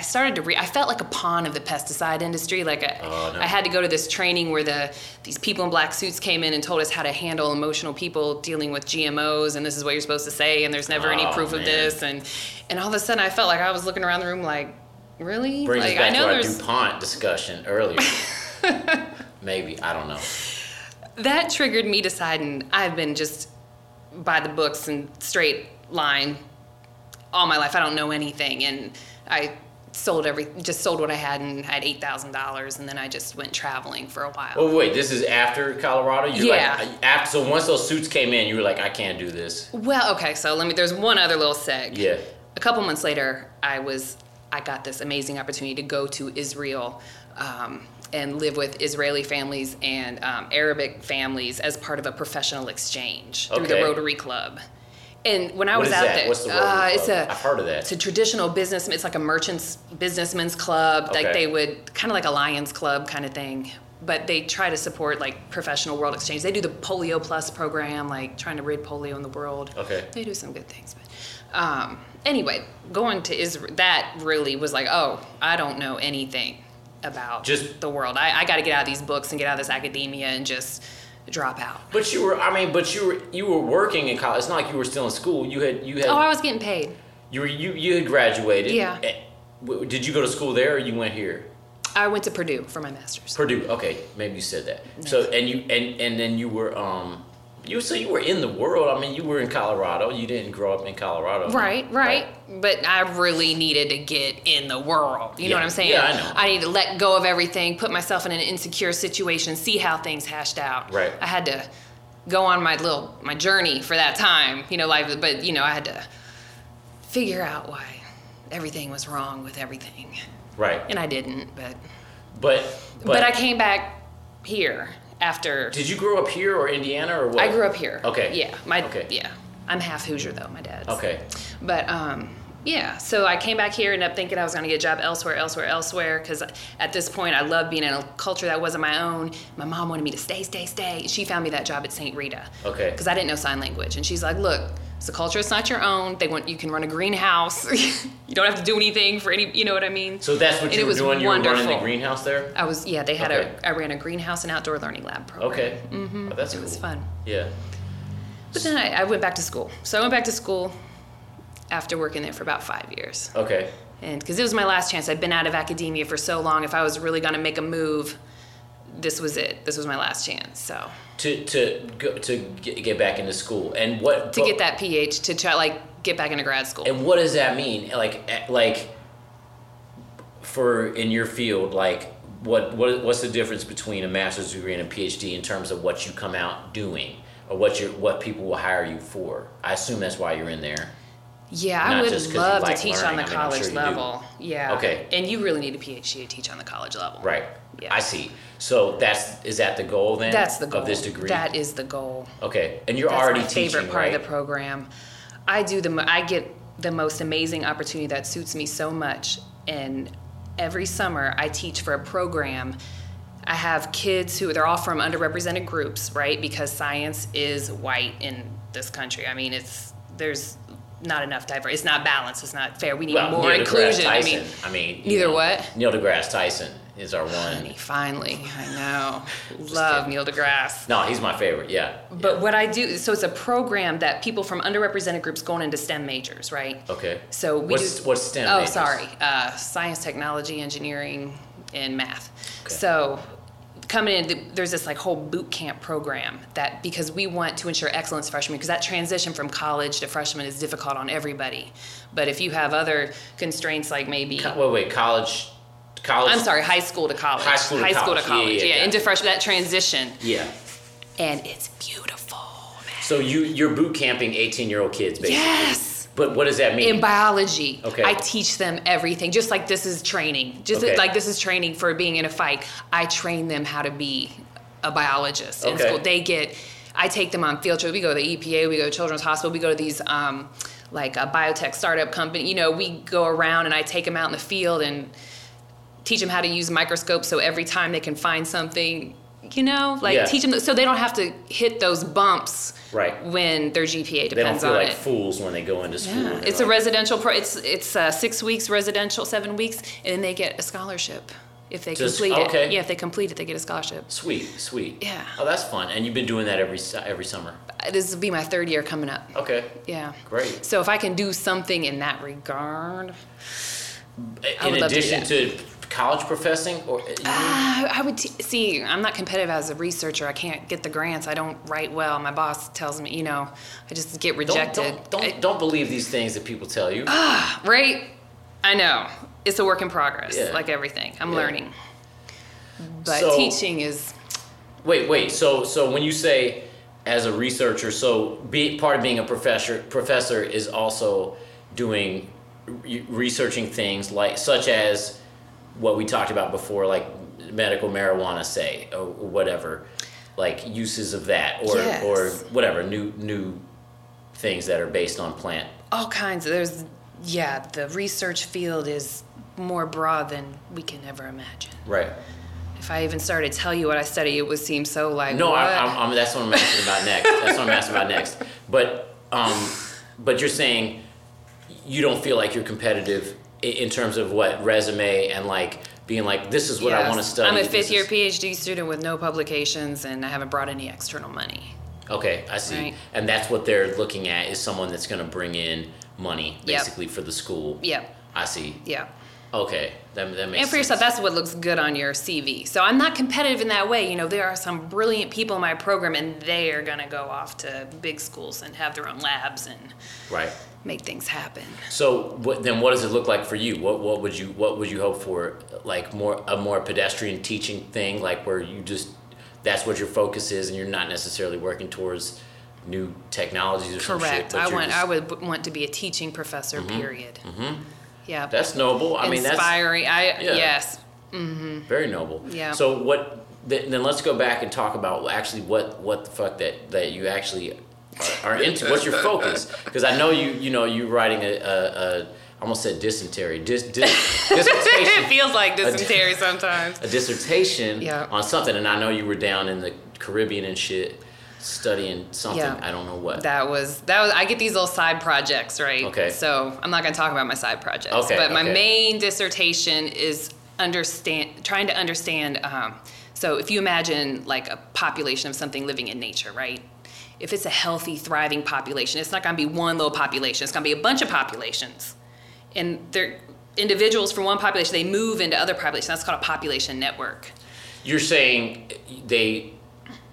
I started to read. I felt like a pawn of the pesticide industry. Like I, Oh, no. I had to go to this training where the these people in black suits came in and told us how to handle emotional people dealing with GMOs, and this is what you're supposed to say, and there's never any Oh, proof man. of this, and and all of a sudden I felt like I was looking around the room like, really? brings like us back I know to our there's DuPont discussion earlier. [laughs] Maybe I don't know. that triggered me deciding I've been just by the books and straight line all my life. I don't know anything, and I sold every just sold what I had and had eight thousand dollars, and then I just went traveling for a while. Oh wait, this is after Colorado. You're Yeah. Like, after, so once those suits came in, you were like, I can't do this. Well, okay, so let me. There's one other little seg. Yeah. A couple months later, I was I got this amazing opportunity to go to Israel. Um, and live with Israeli families and um, Arabic families as part of a professional exchange through the Rotary Club. And when I What was out that? there, What's the uh, it's a I've heard of that. It's a traditional business. It's like a merchants businessmen's club. Okay. Like they would kind of like a Lions Club kind of thing. But they try to support like professional world exchange. They do the Polio Plus program, like trying to rid polio in the world. Okay. They do some good things. But um, anyway, going to Israel, that really was like, oh, I don't know anything about Just- the world. I, I got to get out of these books and get out of this academia and just drop out. But you were, I mean, but you were, you were working in college. It's not like you were still in school. You had, you had, Oh, I was getting paid. you were, you, you had graduated. Yeah. Eh, Did you go to school there, or you went here? I went to Purdue for my master's. Purdue. Okay, maybe you said that. So and you and and then you were um You so you were in the world. I mean, you were in Colorado. You didn't grow up in Colorado. Right, right. But I really needed to get in the world. You know what I'm saying? Yeah, I know. I need to let go of everything, put myself in an insecure situation, see how things hashed out. Right. I had to go on my little my journey for that time. You know, like but you know, I had to figure out why everything was wrong with everything. Right. And I didn't, but But but, but, I came back here after Did you grow up here or Indiana or what? I grew up here. Okay. Yeah. My Okay. yeah. I'm half Hoosier though, my dad's. Okay. But um, yeah, so I came back here and up thinking I was going to get a job elsewhere, elsewhere, elsewhere. Because at this point, I loved being in a culture that wasn't my own. My mom wanted me to stay, stay, stay. She found me that job at St. Rita. Okay. Because I didn't know sign language, and she's like, "Look, it's a culture. It's not your own. They want you can run a greenhouse. [laughs] you don't have to do anything for any. You know what I mean? So that's what And you it were was doing. You were running the wonderful. greenhouse there. I was yeah. They had Okay. a I ran a greenhouse and outdoor learning lab program. Okay. Mm-hmm. Oh, that's It cool. was fun. Yeah. But then I, I went back to school. So I went back to school after working there for about five years. Okay. And because it was my last chance, I'd been out of academia for so long. If I was really going to make a move, this was it. This was my last chance. So To to go to get, get back into school and what to get that PH, to try like get back into grad school. And what does that mean? Like, eh, like for in your field, like what what what's the difference between a master's degree and a PhD in terms of what you come out doing or what you what people will hire you for? I assume that's why you're in there. Yeah, I would love like to teach learning. on the I mean, college sure you do. level. Yeah. Okay. And you really need a PhD to teach on the college level. Right. Yeah. I see. So that's is that the goal then? That's the goal of this degree. That is the goal. okay, and you're That's already my favorite part right? of the program. I do the I get the most amazing opportunity that suits me so much, and every summer I teach for a program. I have kids who they're all from underrepresented groups, right? Because science is white in this country. I mean, it's there's not enough diversity. It's not balanced. It's not fair. We need well, more Neil inclusion. I mean, I mean, know, what? Neil deGrasse Tyson is our one. honey, finally, I know, [laughs] love Neil deGrasse. No, he's my favorite. Yeah. But what I do, so it's a program that people from underrepresented groups going into STEM majors, right? Okay. So we what's do. what's STEM? Oh, majors? sorry, uh, science, technology, engineering, and math. Okay. So coming in, there's this like whole boot camp program that because we want to ensure excellence freshmen because that transition from college to freshman is difficult on everybody. But if you have other constraints like maybe. Wait, wait, college, college. I'm sorry, high school to college. High school to college. Yeah, college. yeah, Yeah, yeah. into freshman, that transition. Yeah. And it's beautiful, man. So you you're boot camping 18 year old kids, basically. Yes. But what does that mean? in biology Okay. i teach them everything just like this is training just Okay. like this is training for being in a fight i train them how to be a biologist in Okay. school they get i take them on field trips we go to the epa we go to children's hospital we go to these um, like a biotech startup company you know we go around and i take them out in the field and teach them how to use a microscope so every time they can find something you know like Yeah. teach them so they don't have to hit those bumps Right. when their gpa depends on it. they don't feel like it fools when they go into school. yeah, it's they're a residential. Pro- it's it's uh, six weeks residential, seven weeks, and then they get a scholarship if they Just- complete okay. it. Yeah, if they complete it, they get a scholarship. Sweet, sweet. Yeah. Oh, that's fun. And you've been doing that every every summer. Uh, This will be my third year coming up. Okay. Yeah. Great. So if I can do something in that regard, In would love to addition to, college professing, or uh, I would t- see. I'm not competitive as a researcher. I can't get the grants. I don't write well. My boss tells me, you know, I just get don't rejected. don't don't, I- don't believe these things that people tell you. right? I know. It's a work in progress, Yeah. like everything. I'm Yeah. learning. But So- teaching is Wait, wait. So, so when you say as a researcher, so be, part of being a professor professor is also doing researching things like such as what we talked about before, like medical marijuana, say, or whatever, like uses of that, or Yes. or whatever new new things that are based on plant. all kinds there's yeah, the research field is more broad than we can ever imagine. Right. If I even started to tell you what I study, it would seem so like No? I, I'm, I'm, that's what I'm asking about next. That's what I'm asking about next. But, um, but you're saying you don't feel like you're competitive in terms of what resume and like being like, this is what I want to study. I'm a fifth year PhD student with no publications, and I haven't brought any external money. Okay, I see. Right. And that's what they're looking at is someone that's going to bring in money Yep. basically for the school. Yep, I see. yeah. Okay, that, that makes sense. and for sense. yourself, that's what looks good on your CV. So I'm not competitive in that way. You know, there are some brilliant people in my program, and they are going to go off to big schools and have their own labs and right. Make things happen. So what, then, what does it look like for you? What what would you what would you hope for? Like more a more pedestrian teaching thing, like where you just that's what your focus is, and you're not necessarily working towards new technologies or some shit. Correct. but I want. just- I would want to be a teaching professor. Period. Mm-hmm. Yeah. That's noble. I mean, that's inspiring. I Yeah. yes. very noble. Yeah. So what? Then then let's go back and talk about actually what what the fuck that that you actually are, are into. What's your [laughs] focus? Because I know you you know you're writing a, a, a I almost said dysentery dis, dis, [laughs] it dissertation feels like dysentery sometimes. a dissertation Yeah. on something, and I know you were down in the Caribbean and shit studying something. Yeah. I don't know what. That was that was. I get these little side projects, right? Okay. So I'm not going to talk about my side projects. Okay, But my main dissertation is understand trying to understand. Um, so if you imagine like a population of something living in nature, right? If it's a healthy, thriving population, it's not going to be one little population. It's going to be a bunch of populations, and they're individuals from one population. They move into other populations. That's called a population network. You're saying they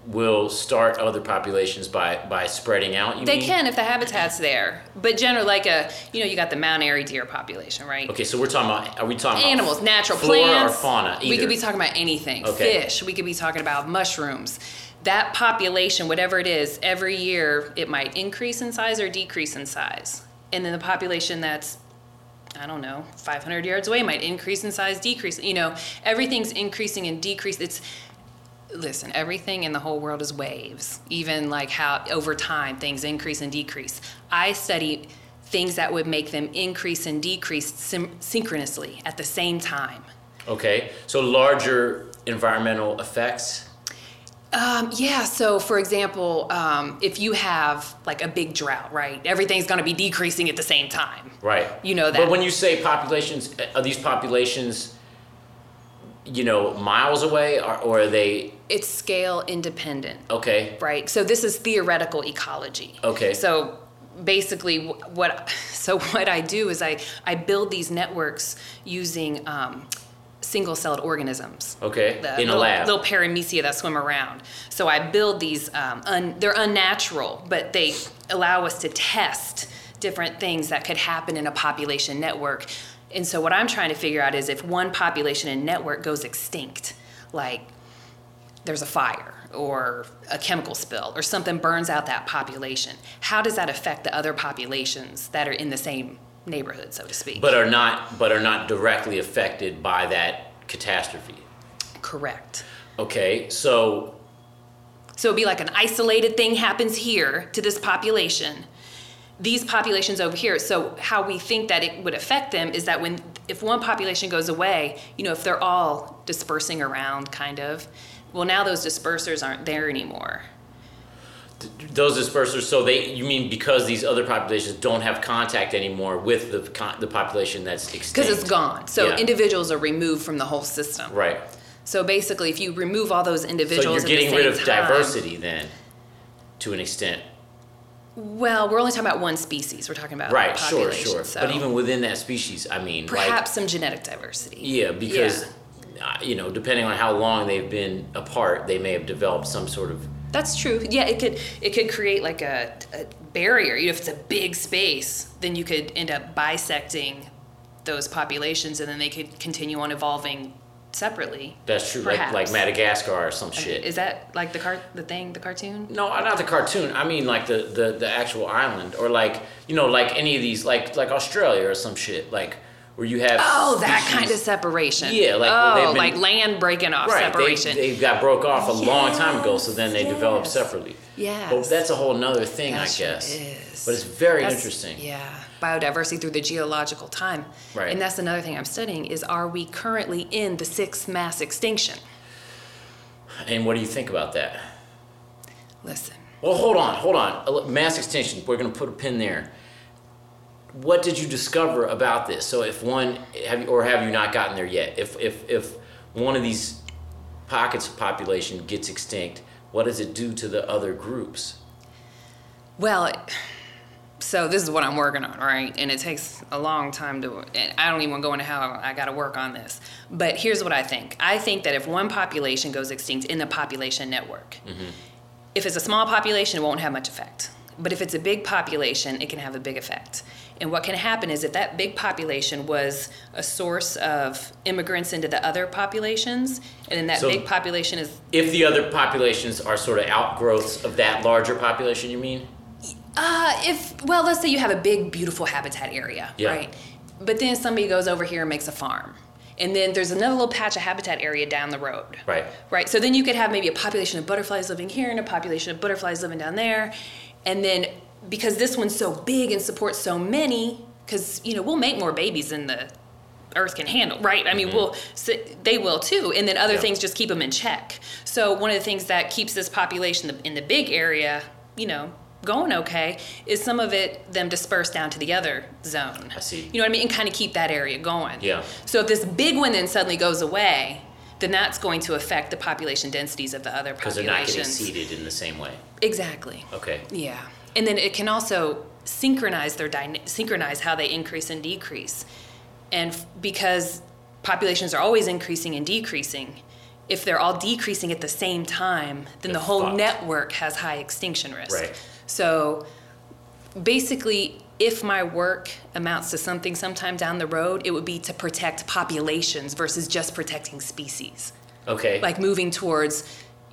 will start other populations by by spreading out. You They mean? can if the habitat's there, but generally, like a you know, you got the Mount Airy deer population, right? Okay, so we're talking about. Are we talking about Animals, natural flora plants, or fauna? Either? We could be talking about anything. Okay. Fish. We could be talking about mushrooms. That population, whatever it is, every year it might increase in size or decrease in size, and then the population that's I don't know, 500 yards away might increase in size, decrease. You know, everything's increasing and decrease. It's listen, everything in the whole world is waves. Even like how over time things increase and decrease. I study things that would make them increase and decrease synchronously at the same time. Okay, so larger environmental effects. Um, yeah, so for example, um, if you have like a big drought, right? Everything's going to be decreasing at the same time. Right. You know that. But when you say populations, are these populations, you know, miles away, or, or are they It's scale independent. okay? right? So this is theoretical ecology. Okay. So basically, what [laughs] so what I do is I I build these networks using um, single-celled organisms. Okay, The in a little, lab. little paramecia that swim around. So I build these. Um, un, they're unnatural, but they allow us to test different things that could happen in a population network. And so what I'm trying to figure out is if one population and network goes extinct, like there's a fire or a chemical spill or something burns out that population, how does that affect the other populations that are in the same neighborhood, so to speak? but are not but are not directly affected by that catastrophe. Correct. Okay, so So it'd be like an isolated thing happens here to this population. These populations over here. So how we think that it would affect them is that when if one population goes away, you know, if they're all dispersing around kind of, well now those dispersers aren't there anymore. Those dispersers, so they you mean because these other populations don't have contact anymore with the con- the population that's extinct? Because it's gone. So Yeah. individuals are removed from the whole system. Right. So basically if you remove all those individuals So you're getting rid of time- diversity then, to an extent. Well, we're only talking about one species. We're talking about Right. Sure. population, Sure. So But even within that species, I mean, like perhaps some genetic diversity. Yeah, because Uh, you know, depending on how long they've been apart, they may have developed some sort of That's true. Yeah, it could it could create like a, a barrier. You know, if it's a big space, then you could end up bisecting those populations, and then they could continue on evolving separately. that's true, like like Madagascar or some shit. Is that like the cart the thing the cartoon? no, uh, not the cartoon. I mean, like the, the the actual island, or like you know, like any of these, like like Australia or some shit, like where you have Oh, that kind of separation. Yeah, like, oh, they've been- like land breaking off Right, they, separation. they got broke off a long time ago, so then they Yes, developed separately. Yeah, But that's a whole nother thing, That I sure guess. is. But it's very That's- interesting. Yeah, biodiversity through the geological time. Right. And that's another thing I'm studying is are we currently in the sixth mass extinction? And what do you think about that? Listen, Well, hold on, hold on. A Mass extinction. We're gonna put a pin there. What did you discover about this? So, if one have you, or have you not gotten there yet? If if if one of these pockets of population gets extinct, what does it do to the other groups? well, so this is what I'm working on, right? And it takes a long time to, and I don't even want to go into how I got to work on this. But here's what I think. I think that if one population goes extinct in the population network, mm-hmm. if it's a small population, it won't have much effect. But if it's a big population, it can have a big effect. And what can happen is if that big population was a source of immigrants into the other populations, and then that So- big population is If the other populations are sort of outgrowths of that larger population, you mean? Uh, if well, let's say you have a big, beautiful habitat area, Yeah. right? But then somebody goes over here and makes a farm, and then there's another little patch of habitat area down the road, Right. Right. So then you could have maybe a population of butterflies living here and a population of butterflies living down there, and then because this one's so big and supports so many, because you know we'll make more babies than the Earth can handle, right? I mean, mm-hmm. we'll so they will too, and then other Yeah. things just keep them in check. So one of the things that keeps this population in the big area, you know, going okay, is some of it them dispersed down to the other zone. I see. You know what I mean, and kind of keep that area going. Yeah. So if this big one then suddenly goes away, then that's going to affect the population densities of the other populations. Because they're not getting seeded in the same way. Exactly. Okay. Yeah, and then it can also synchronize their dyna- synchronize how they increase and decrease, and f- because populations are always increasing and decreasing, if they're all decreasing at the same time, then the They're whole fucked. network has high extinction risk. Right. So, basically. If my work amounts to something sometime down the road, it would be to protect populations versus just protecting species. Okay. Like moving towards,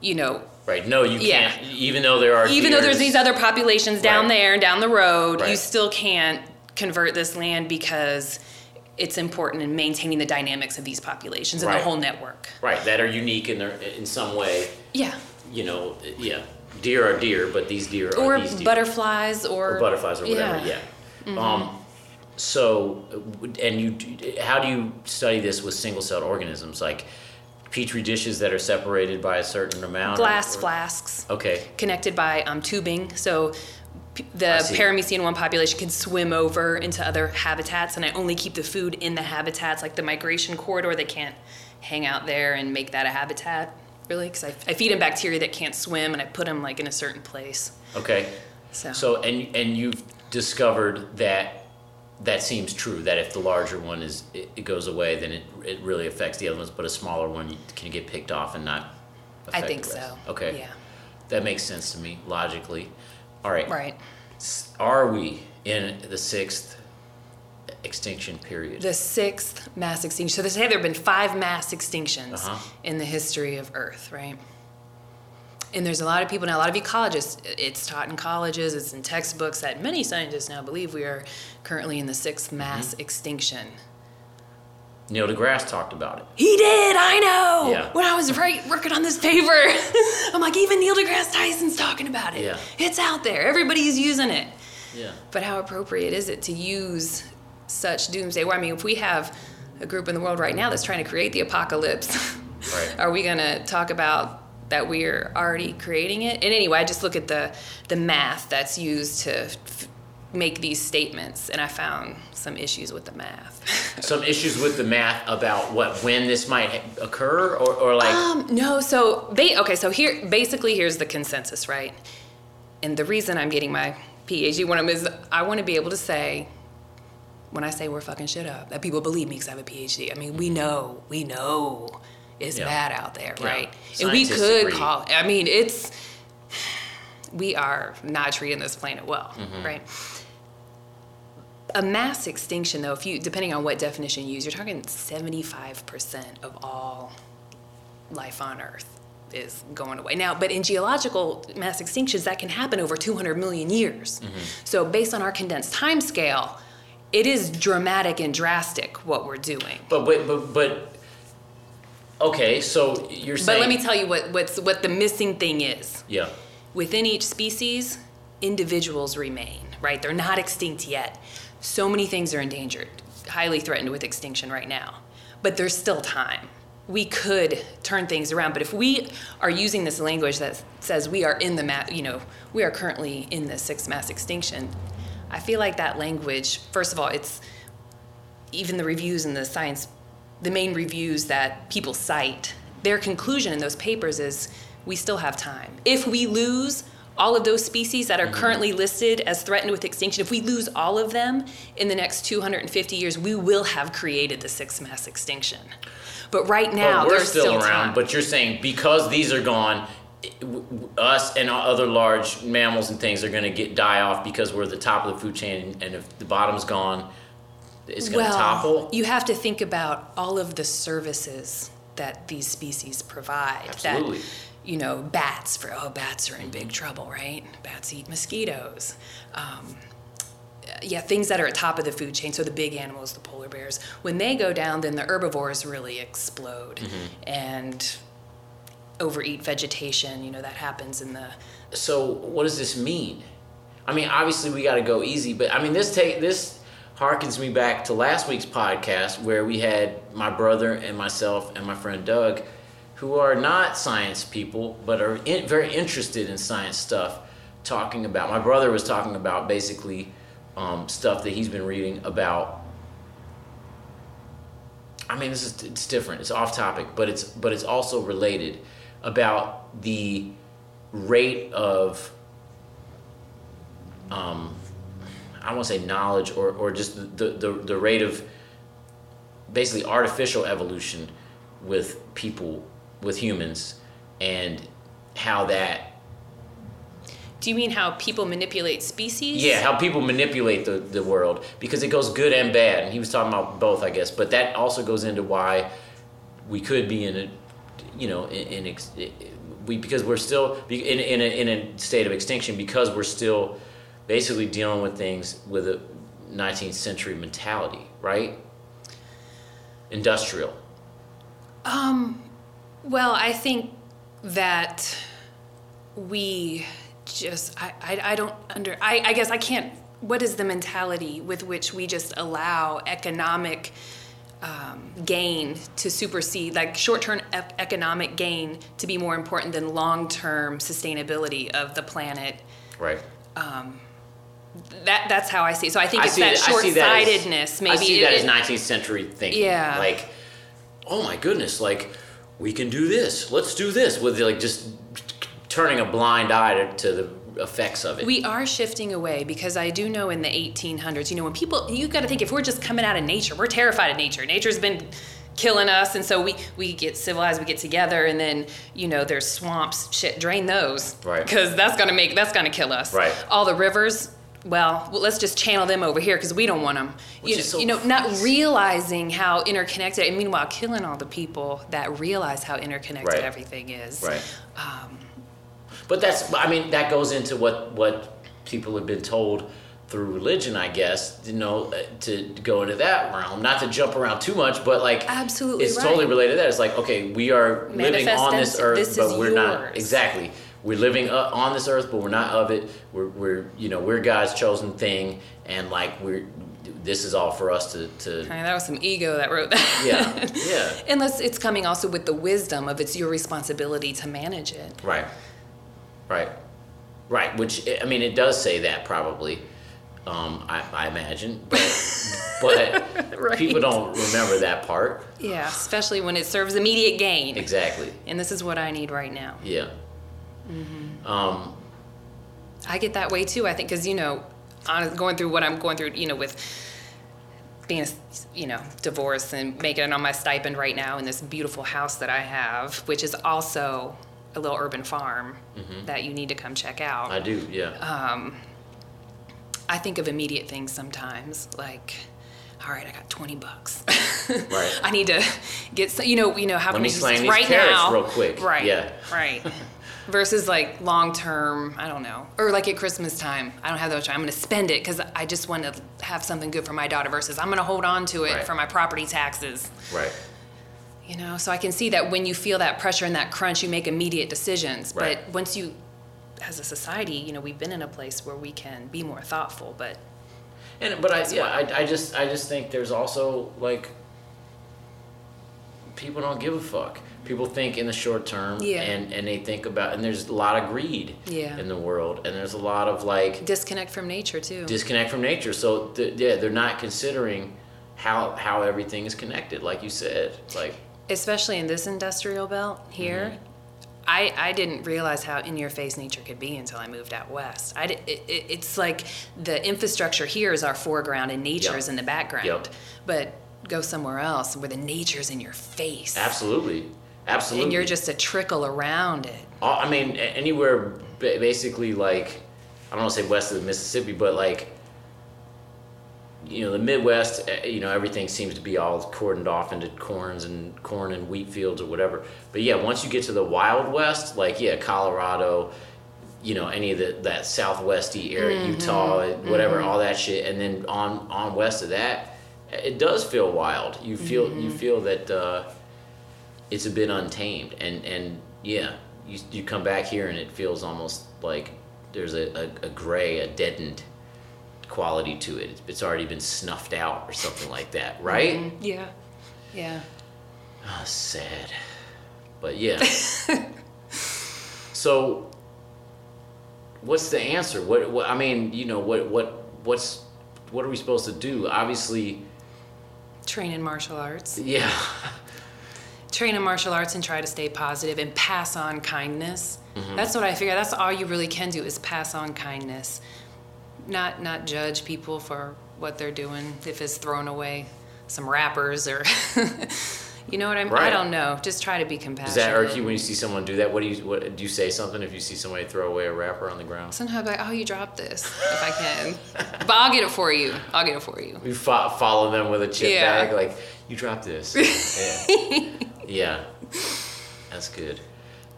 you know, right. No, you Yeah. can't. Even though there are. even though there's these other populations down Right. there and down the road, you still can't convert this land because it's important in maintaining the dynamics of these populations and Right. the whole network. Right. That are unique in their in some way. Yeah. You know. Yeah. Deer are deer, but these deer are Or these deer. butterflies or, or butterflies or whatever. Yeah. Mm-hmm. Um, so, and you, how do you study this with single-celled organisms like petri dishes that are separated by a certain amount? Glass or- flasks Okay. connected by um, tubing. So p- the paramecium 1 population can swim over into other habitats, and I only keep the food in the habitats, like the migration corridor. They can't hang out there and make that a habitat, really, because I, I feed them bacteria that can't swim, and I put them like in a certain place. Okay. So, So, and and you've discovered that that seems true. That if the larger one is it, it goes away, then it it really affects the other ones. But a smaller one can get picked off and not. I think so. Okay. Yeah. That makes sense to me logically. All right. Right. Are we in the sixth extinction period? The sixth mass extinction. So they say there have been five mass extinctions Uh-huh. in the history of Earth, right? And there's a lot of people now, a lot of ecologists, it's taught in colleges, it's in textbooks that many scientists now believe we are currently in the sixth mass Mm-hmm. extinction. Neil deGrasse talked about it. He did, I know. Yeah. When I was right working on this paper, [laughs] I'm like, even Neil deGrasse Tyson's talking about it. Yeah. It's out there. Everybody's using it. Yeah. But how appropriate is it to use such doomsday? Well, I mean, if we have a group in the world right now that's trying to create the apocalypse, Right. [laughs] are we going to talk about that we're already creating it? And anyway, I just look at the the math that's used to f- make these statements, and I found some issues with the math. [laughs] Some issues with the math about what when this might occur, or, or like Um, no, so ba- okay, so here basically here's the consensus, right? And the reason I'm getting my PhD one of them is I want to be able to say when I say we're fucking shit up that people believe me because I have a PhD. I mean, we know, we know it's Yeah. bad out there, Yeah. right? And we could agree. call. I mean, it's we are not treating this planet well, Mm-hmm. right? A mass extinction, though, if you depending on what definition you use, you're talking 75% of all life on Earth is going away. Now, but in geological mass extinctions, that can happen over 200 million years. So, based on our condensed time scale, it is dramatic and drastic what we're doing. But but but, but okay, so you're saying But let me tell you what, what's, what the missing thing is. yeah Within each species, individuals remain, right? They're not extinct yet. So many things are endangered, highly threatened with extinction right now. But there's still time. We could turn things around, but if we are using this language that says we are in the ma- you know, we are currently in the sixth mass extinction, I feel like that language, first of all, it's even the reviews and the science, the main reviews that people cite, their conclusion in those papers is we still have time. If we lose all of those species that are mm-hmm. currently listed as threatened with extinction, if we lose all of them in the next 250 years, we will have created the sixth mass extinction. But right now, but we're still, still around. time. But you're saying because these are gone, us and other large mammals and things are going to get die off because we're at the top of the food chain, and if the bottom's gone, it's going to well, topple. you have to think about all of the services that these species provide. Absolutely. That, you know, bats for oh, bats are in big trouble, right? Bats eat mosquitoes. Um, yeah, things that are at top of the food chain. So the big animals, the polar bears, when they go down, then the herbivores really explode and overeat vegetation. You know that happens in the so what does this mean? I mean, obviously we got to go easy, but I mean this take this harkens me back to last week's podcast where we had my brother and myself and my friend Doug, who are not science people but are in, very interested in science stuff, talking about. My brother was talking about basically um, stuff that he's been reading about. I mean, this is it's different. It's off topic, but it's but it's also related about the rate of um, I don't want to say knowledge or, or just the, the, the rate of basically artificial evolution with people, with humans, and how that, Do you mean how people manipulate species? yeah, how people manipulate the, the world because it goes good and bad. And he was talking about both, I guess, but that also goes into why we could be in a, you know, in, in ex, we because we're still in, in, a, in a state of extinction because we're still basically dealing with things with a 19th century mentality, right? Industrial. Well, I think that we just, I, I, I don't under, I, I guess I can't, what is the mentality with which we just allow economic um, gain to supersede, like short term ec- economic gain to be more important than long term sustainability of the planet? Right. That, that's how I see it. So I think I it's that short that as- sightedness. Maybe I see it- that as 19th century thinking. Yeah. Like, oh my goodness, like we can do this. Let's do this with like just turning a blind eye to, to the effects of it. We are shifting away because I do know in the 1800s, you know, when people, you got to think if we're just coming out of nature, we're terrified of nature. Nature's been killing us, and so we we get civilized, we get together, and then you know there's swamps, shit, drain those, Right. Because that's gonna make that's gonna kill us, Right. All the rivers. Well, well, let's just channel them over here because we don't want them. Which You, is so you know, not realizing how interconnected, and meanwhile killing all the people that realize how interconnected Right. everything is. Right. but that's, I mean, that goes into what what people have been told through religion, I guess. You know, uh, to go into that realm, not to jump around too much, but like, Absolutely it's right. totally related to that. It's like, okay, we are living on this earth, This but we're not exactly. We're living uh, on this earth, but we're not of it. We're, we're, you know, we're God's chosen thing, and like we're, this is all for us to, to I mean, that was some ego that wrote that. yeah, [laughs] yeah. Unless it's coming also with the wisdom of it's your responsibility to manage it. Right. Right. Right. Which I mean, it does say that probably. Um, I, I imagine, but [laughs] but Right. people don't remember that part Yeah, especially when it serves immediate gain. exactly. And this is what I need right now. Yeah. Mm-hmm. Um, I get that way too, I think, because, you know, honest, going through what I'm going through, you know, with being, you know, divorced and making it on my stipend right now in this beautiful house that I have, which is also a little urban farm that you need to come check out. Mm-hmm. I do. Yeah. Uh, I think of immediate things sometimes, like, all right, I got 20 bucks. Right. [laughs] I need to get, some, you know, you know, how can we slang these right now, real quick. Right. Yeah. Right. [laughs] Versus like long term, I don't know, or like at Christmas time, I don't have that much. time. I'm going to spend it because I just want to have something good for my daughter. Versus I'm going to hold on to it Right. for my property taxes. right. You know, so I can see that when you feel that pressure and that crunch, you make immediate decisions. Right. But once you, as a society, you know, we've been in a place where we can be more thoughtful. But And but I yeah. I, I just I just think there's also like people don't give a fuck. People think in the short term Yeah. and and they think about and there's a lot of greed Yeah. in the world and there's a lot of like disconnect from nature too. disconnect from nature. So th- yeah, they're not considering how how everything is connected, like you said. Like especially in this industrial belt here, mm-hmm. I, I didn't realize how in your face nature could be until I moved out west. I, it, it- it's like the infrastructure here is our foreground and nature Yep. is in the background. Yep. But go somewhere else where the nature's in your face. Absolutely, absolutely. And you're just a trickle around it. Uh, I mean, anywhere basically like I don't want to say west of the Mississippi, but like you know the Midwest. eh, You know everything seems to be all cordoned off into corns and corn and wheat fields or whatever. But yeah, once you get to the Wild West, like yeah, Colorado, you know any of the that southwesty area, mm-hmm. Utah, whatever, mm-hmm. all that shit, and then on on west of that, eh, it does feel wild. You feel you mm-hmm. feel that. Uh, it's a bit untamed. And and yeah you, you come back here and it feels almost like there's a, a, a gray a deadened quality to it. It's, it's already been snuffed out or something like that mm-hmm. right? Yeah. Yeah. oh, sad. But yeah. [laughs] So what's the answer? What, what i mean you know what what what's what are we supposed to do? Obviously Train in martial arts. yeah [laughs] train in martial arts and try to stay positive and pass on kindness. Mm-hmm. That's what I figure. That's all you really can do is pass on kindness. Not not judge people for what they're doing if it's throwing away some wrappers or [laughs] you know what I mean? I don't know. Just try to be compassionate. does that irk you when you see someone do that what do you what do you say something if you see somebody throw away a wrapper on the ground Sometimes I'm like, oh, you dropped this if I can, but I'll get it for you. I'll get it for you. You fo- follow them with a chip Yeah. bag, like you dropped this. [laughs] yeah. Yeah, that's good.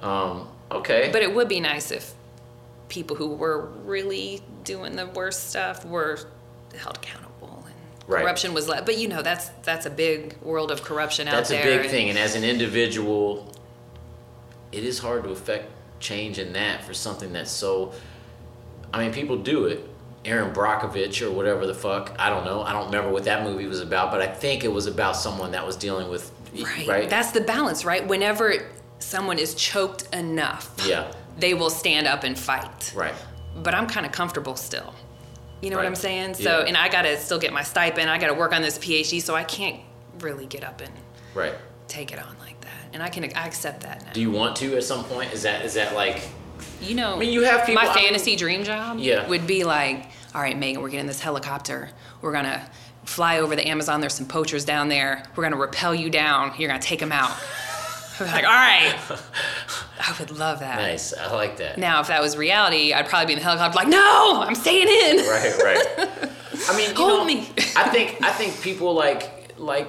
Um, okay. But it would be nice if people who were really doing the worst stuff were held accountable and Right. corruption was let. But you know, that's that's a big world of corruption that's out there. That's a big thing, and as an individual, it is hard to affect change in that for something that's so. I mean, people do it. Erin Brockovich or whatever the fuck. I don't know. I don't remember what that movie was about, but I think it was about someone that was dealing with. Right. Right. That's the balance, right? Whenever someone is choked enough, yeah. they will stand up and fight. Right. But I'm kind of comfortable still. You know what I'm saying? So, Yeah. and I got to still get my stipend. I got to work on this PhD, so I can't really get up and Right. take it on like that. And I can I accept that now. Do you want to at some point? Is that is that like? You know, I mean, you have people- My I mean- fantasy dream job Yeah. would be like, all right, Megan, we're getting this helicopter. We're gonna fly over the Amazon. There's some poachers down there. We're gonna rappel you down. You're gonna take them out. [laughs] I'm like, all right. I would love that. Nice. I like that. Now, if that was reality, I'd probably be in the helicopter like, no, I'm staying in. right right [laughs] i mean you Hold know, me. i think i think people like like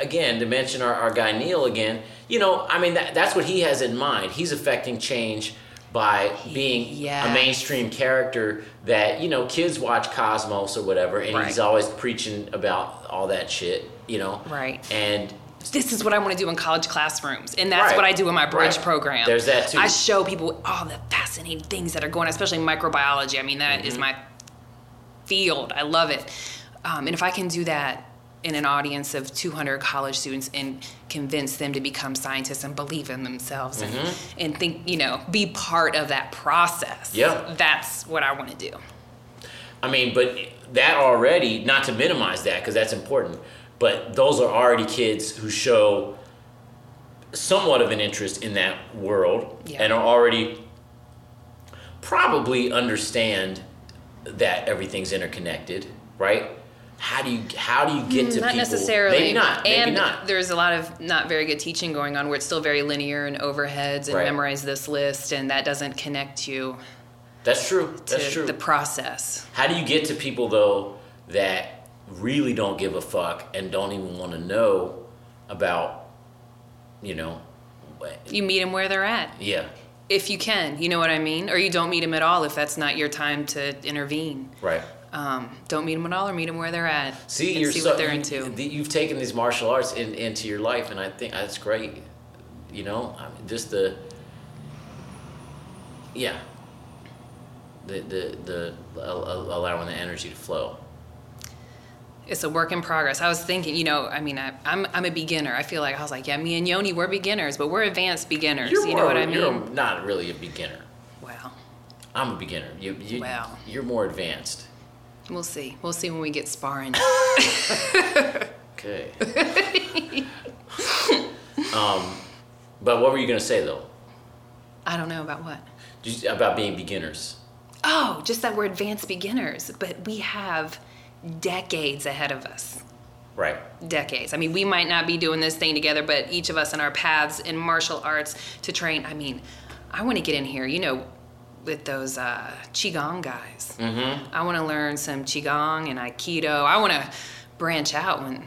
again to mention our, our guy neil again you know i mean that, that's what he has in mind he's affecting change by being a mainstream character that you know kids watch cosmos or whatever and he's always preaching about all that shit you know Right. and This is what I want to do in college classrooms, and that's Right. what I do in my bridge Right. program. There's that, too. I show people all the fascinating things that are going, on, especially microbiology. I mean, that is Mm-hmm. my field. I love it. Um, and if I can do that in an audience of 200 college students and convince them to become scientists and believe in themselves and, and think, you know, be part of that process. Mm-hmm. Yeah. That's what I want to do. I mean, but that already, not to minimize that because that's important, but those are already kids who show somewhat of an interest in that world Yeah. and are already probably understand that everything's interconnected, right? How do you how do you get to Mm, not people? necessarily. Maybe not. Maybe and not. there's a lot of not very good teaching going on where it's still very linear and overheads and Right. memorize this list, and that doesn't connect you That's true. to That's true. the process. How do you get to people though that really don't give a fuck and don't even want to know about, you know, You meet them where they're at, yeah, if you can. You know what I mean? Or you don't meet them at all if that's not your time to intervene. right. Um, don't meet them at all, or meet them where they're at. See, you're see so, what they're you- into. the- You've taken these martial arts in, into your life, and I think that's great. You know, I mean, just the, yeah, the the the al- al- allowing the energy to flow. it's a work in progress. I was thinking, you know, I mean, I, I'm I'm a beginner. I feel like I was like, yeah, me and Yoni, we're beginners, but we're advanced beginners. you know more- what I mean? You're not really a beginner. Well, I'm a beginner. You, you, Wow. You're more advanced. We'll see. We'll see when we get sparring. [laughs] Okay. um, but what were you gonna say though? I don't know about what. Just about being beginners. Oh, just that we're advanced beginners, but we have decades ahead of us. Right. Decades. I mean, we might not be doing this thing together, but each of us in our paths in martial arts to train. I mean, I want to get in here, you know, with those uh, Qigong guys. Mm-hmm. I want to learn some Qigong and Aikido. I want to branch out when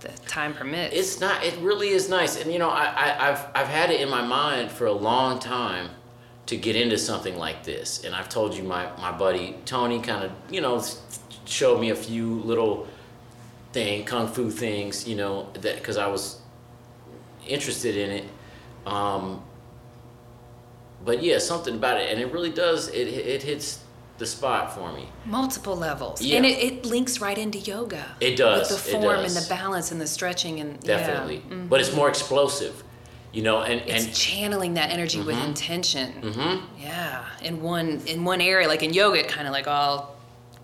the time permits. It's not. It really is nice, and you know, I, I I've I've had it in my mind for a long time to get into something like this, and I've told you my my buddy Tony kind of you know showed me a few little thing kung fu things you know that because I was interested in it. Um, but yeah, something about it, and it really does. It it hits the spot for me. Multiple levels. Yeah. And it, it links right into yoga. It does, With the form and the balance and the stretching and Definitely, Yeah. but it's more explosive, you know, and It's and channeling that energy with intention. Mhm. Yeah. In one in one area, like in yoga, it kind of like all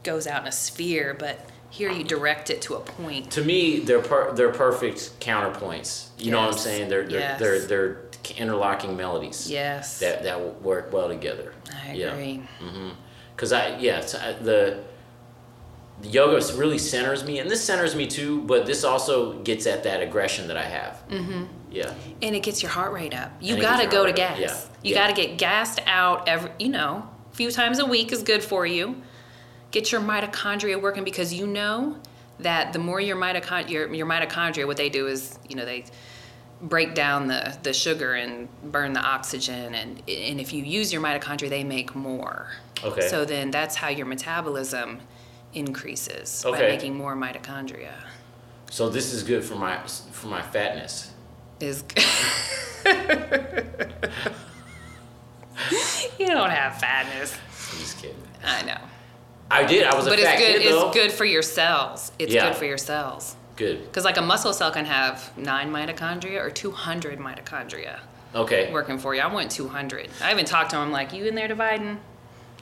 goes out in a sphere, but here you direct it to a point. to me they're per- they're perfect counterpoints you know what i'm saying they're they're, Yes. they're they're interlocking melodies Yes. that that work well together I Yeah. agree. because i yeah uh, the the yoga really centers me and this centers me too but this also gets at that aggression that i have mm-hmm. yeah And it gets your heart rate up. You got to go to gas. Yeah. You Yeah. got to get gassed out every, you know, a few times a week is good for you. Get your mitochondria working because you know that the more your mitochondria, your, your mitochondria, what they do is, you know, they break down the, the sugar and burn the oxygen. And, and if you use your mitochondria, they make more. Okay. So then that's how your metabolism increases by making more mitochondria. so this is good for my for my fatness is [laughs] you don't have fatness. i'm just kidding I know, i did i was a but it's fat good. kid though It's good for your cells. It's Yeah. good for your cells good because like a muscle cell can have nine mitochondria or two hundred mitochondria okay working for you. I want two hundred. I even talked to him like, you in there dividing?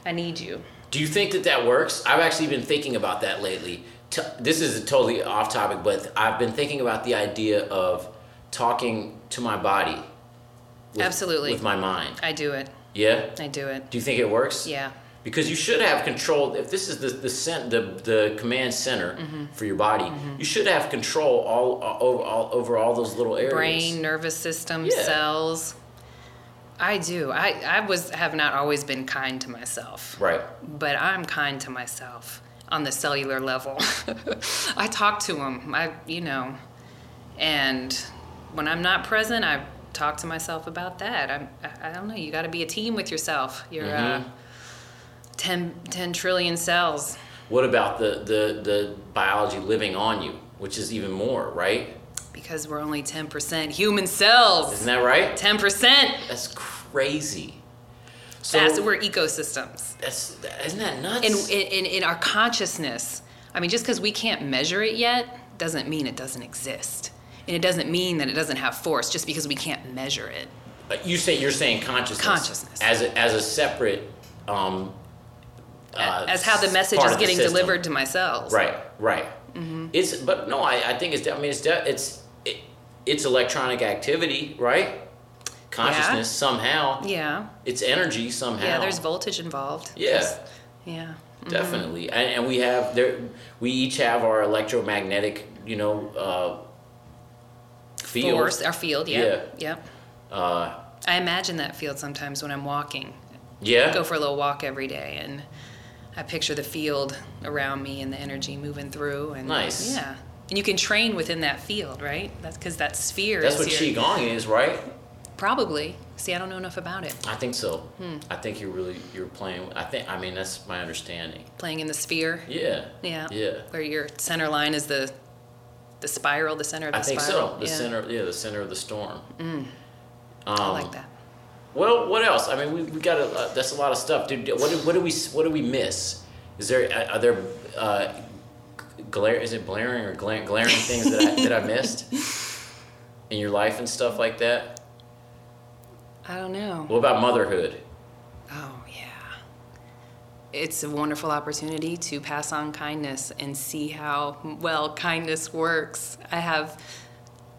I need you. Do you think that that works? I've actually been thinking about that lately. T- this is totally off topic, but I've been thinking about the idea of talking to my body. with- Absolutely. With my mind. I do it. Yeah? I do it. Do you think it works? Yeah. Because you should have control. If this is the the cent, the, the command center Mm-hmm. for your body, you should have control all, all over all over all those little areas. brain, nervous system, Yeah. cells. I do. I, I was have not always been kind to myself. Right. but I'm kind to myself on the cellular level. [laughs] I talk to them, I, you know, and when I'm not present, I talk to myself about that. I'm, I, I don't know. You got to be a team with yourself. You're Mm-hmm. uh, 10, 10 trillion cells. What about the, the the biology living on you, which is even more, right? Because we're only 10% human cells. Isn't that right? 10%. That's crazy. So That's, we're ecosystems. that's isn't that nuts? in, in, in our consciousness. I mean, just because we can't measure it yet doesn't mean it doesn't exist. And it doesn't mean that it doesn't have force just because we can't measure it. Uh, you say you're saying consciousness. Consciousness. as a, as a separate. Um, uh, As how the message is getting delivered to my cells. Right. Right. Mm-hmm. It's but no, I, I think it's. I mean, it's it's it, it's electronic activity, right? Consciousness somehow. Yeah. It's energy somehow. Yeah, there's voltage involved. Yeah. There's- Yeah. Definitely, and, and we have there. We each have our electromagnetic, you know, uh, field. Force, our field, yep. Yep. Uh, I imagine that field sometimes when I'm walking. yeah. Go for a little walk every day and I picture the field around me and the energy moving through and Nice. yeah. And you can train within that field, right? That's because that sphere That's is what your, qigong is, right? Probably. See, I don't know enough about it. I think so. Hmm. I think you're really you're playing. I think. I mean, that's my understanding. Playing in the sphere. Yeah. Yeah. Yeah. Where your center line is the the spiral, the center of the I think spiral. so. The yeah. center. Yeah, the center of the storm. Um, I like that. Well, what else? I mean, we, we got a, uh, that's a lot of stuff, dude. What do, what do we what do we miss? Is there are there uh, glare? Is it blaring or gla- glaring things that I, that I missed [laughs] in your life and stuff like that? I don't know. What about motherhood? Oh, yeah. It's a wonderful opportunity to pass on kindness and see how well kindness works. I have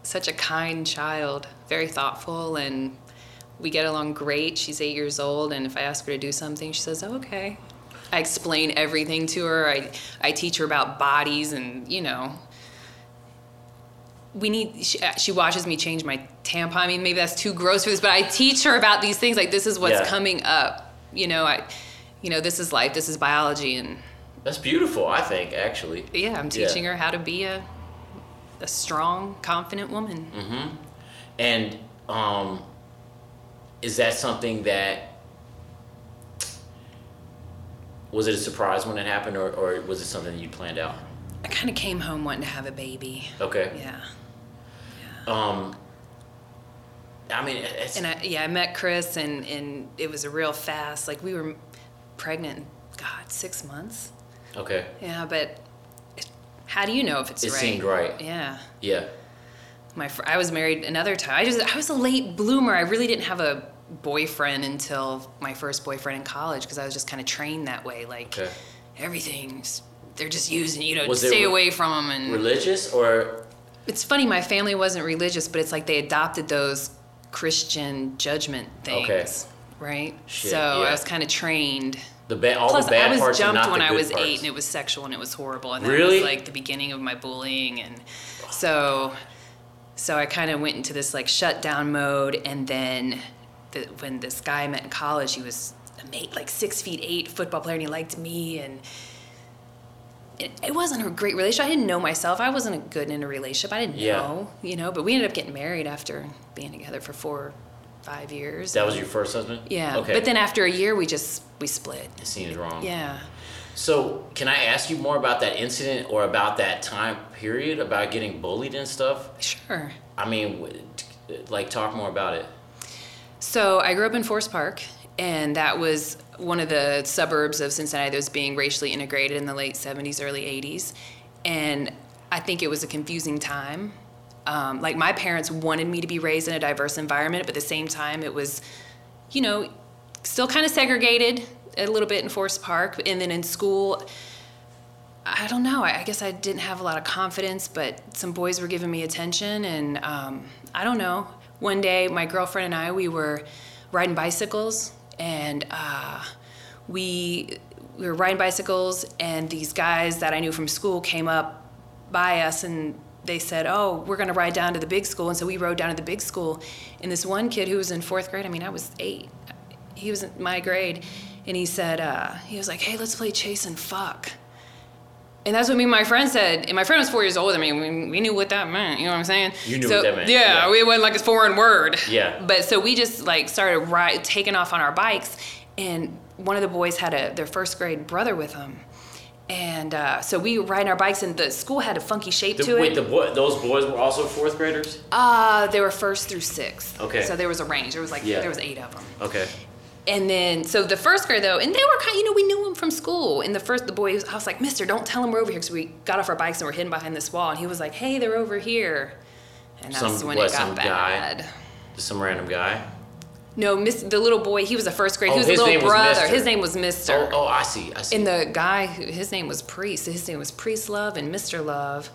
such a kind child, very thoughtful and we get along great. She's eight years old, and if I ask her to do something, she says, oh, "Okay." I explain everything to her. I I teach her about bodies, and you know, we need. She, uh, she watches me change my tampon. I mean, maybe that's too gross for this, but I teach her about these things. Like this is what's Yeah. coming up. You know, I, you know, this is life. This is biology, and That's beautiful, I think, actually. yeah, I'm Yeah. teaching her how to be a a strong, confident woman. Mm. Hmm. And um, is that something that was it a surprise when it happened, or, or was it something that you planned out? I kind of came home wanting to have a baby. Okay. Yeah. Um, I mean, it's, And I, yeah, I met Chris, and, and it was a real fast. Like we were pregnant, God, six months. okay. Yeah, but it, how do you know if it's It right? It seemed right. Yeah. Yeah. My fr- I was married another time. I just I was a late bloomer. I really didn't have a boyfriend until my first boyfriend in college because I was just kind of trained that way. Like Okay. everything's they're just using you know stay re- away from them and Religious or it's funny my family wasn't religious but it's like they adopted those christian judgment things Okay. right Shit, so yeah. i was kind of trained the bad? All plus the bad i was parts jumped when i was parts. eight and it was sexual and it was horrible and that Really? was like the beginning of my bullying and so so i kind of went into this like shutdown mode and then the, when this guy I met in college he was a mate, like six feet eight football player and he liked me and it, it wasn't a great relationship. I didn't know myself. I wasn't good in a relationship. I didn't Yeah. know, you know. But we ended up getting married after being together for four, five years. That was um, your first husband. yeah. Okay. But then after a year, we just we split. it seems wrong. Yeah. So, can I ask you more about that incident or about that time period about getting bullied and stuff? Sure. I mean, like, talk more about it. So I grew up in Forest Park, and that was one of the suburbs of Cincinnati that was being racially integrated in the late 70s, early 80s. And I think it was a confusing time. Um, like my parents wanted me to be raised in a diverse environment, but at the same time, it was, you know, still kind of segregated a little bit in Forest Park. And then in school, I don't know. I guess I didn't have a lot of confidence, but some boys were giving me attention, and um, I don't know. One day, my girlfriend and I, we were riding bicycles, and uh, we we were riding bicycles, and these guys that I knew from school came up by us, and they said, "Oh, we're gonna ride down to the big school," and so we rode down to the big school. And this one kid who was in fourth grade, I mean, I was eight. He was in my grade, and he said, uh, he was like, "Hey, let's play chase and fuck." And that's what me and my friend said. And my friend was four years older than me. We, we knew what that meant. You know what I'm saying? You knew so, what that meant, Yeah, yeah. it wasn't like a foreign word. Yeah. But so we just like started ride, taking off on our bikes, and one of the boys had a their first grade brother with him, and uh, so we were riding our bikes, and the school had a funky shape The, to wait, it. the boy, those boys were also fourth graders? uh, they were first through sixth. Okay. So there was a range. There was like Yeah. there was eight of them. Okay. And then, so the first grade though, and they were kind, Of, you know, we knew him from school. And the first, the boy, was, I was like, Mister, don't tell him we're over here, because we got off our bikes and we're hidden behind this wall. And he was like, Hey, they're over here. And that's Some- when what, it got some guy? bad. Just some random guy? No, Miss, the little boy, he was a first grade. Oh, he was his a little name brother. His name was Mister. Oh, oh, I see. I see. And the guy, who- his name was Priest. His name was Priest Love and Mister Love.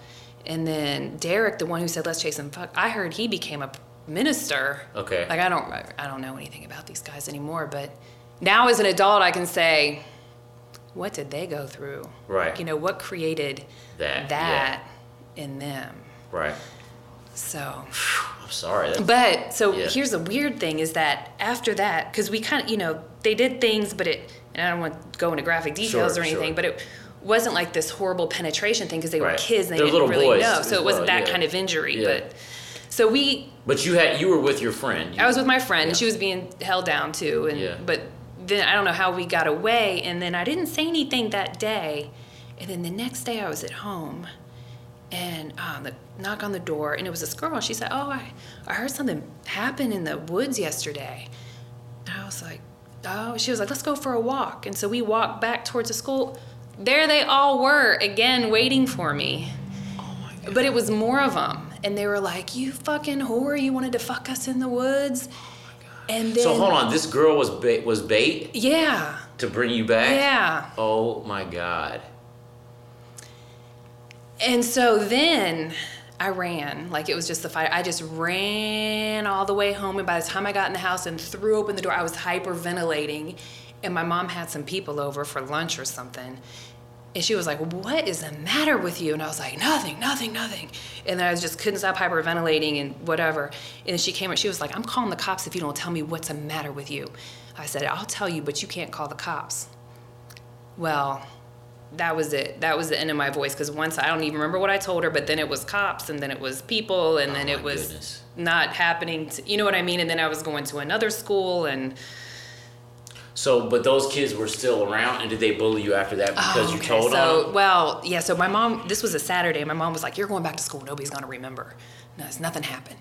And then Derek, the one who said let's chase him," fuck, I heard he became a minister. Okay. Like I don't, I don't know anything about these guys anymore. But now as an adult, I can say, what did they go through? Right. You know what created That, that in them. right. So. [sighs] I'm sorry. But so Yeah. here's the weird thing is that after that, because we kind of, you know, they did things, but it, and I don't want to go into graphic details Sure, or anything, sure. but it wasn't like this horrible penetration thing because they were kids and they They're didn't really boys know. So it wasn't well, that yeah. kind of injury. Yeah. But so we, but you had you were with your friend. You- I was with my friend and Yeah. she was being held down too. And, Yeah. but then I don't know how we got away. And then I didn't say anything that day. And then the next day I was at home and um, the knock on the door and it was this girl she said oh I, I heard something happen in the woods yesterday and i was like oh she was like let's go for a walk and so we walked back towards the school there they all were again waiting for me Oh my God. but it was more of them and they were like you fucking whore you wanted to fuck us in the woods and then So hold on. This girl was bait, was bait yeah to bring you back. yeah Oh my god. And so then I ran like it was just the fight. I just ran all the way home, and by the time I got in the house and threw open the door, I was hyperventilating, and my mom had some people over for lunch or something. And she was like, What is the matter with you? And I was like, Nothing, nothing, nothing. And then I just couldn't stop hyperventilating and whatever. And then she came and she was like, I'm calling the cops if you don't tell me what's the matter with you. I said, I'll tell you, but you can't call the cops. Well, that was it. That was the end of my voice because once I don't even remember what I told her, but then it was cops and then it was people and Oh, then it was goodness. not happening. To, you know what I mean? And then I was going to another school and So, but those kids were still around, and did they bully you after that because Oh, you okay. told so, them? well, yeah. So my mom, this was a Saturday. My mom was like, "You're going back to school. Nobody's gonna remember. No, it's nothing happened."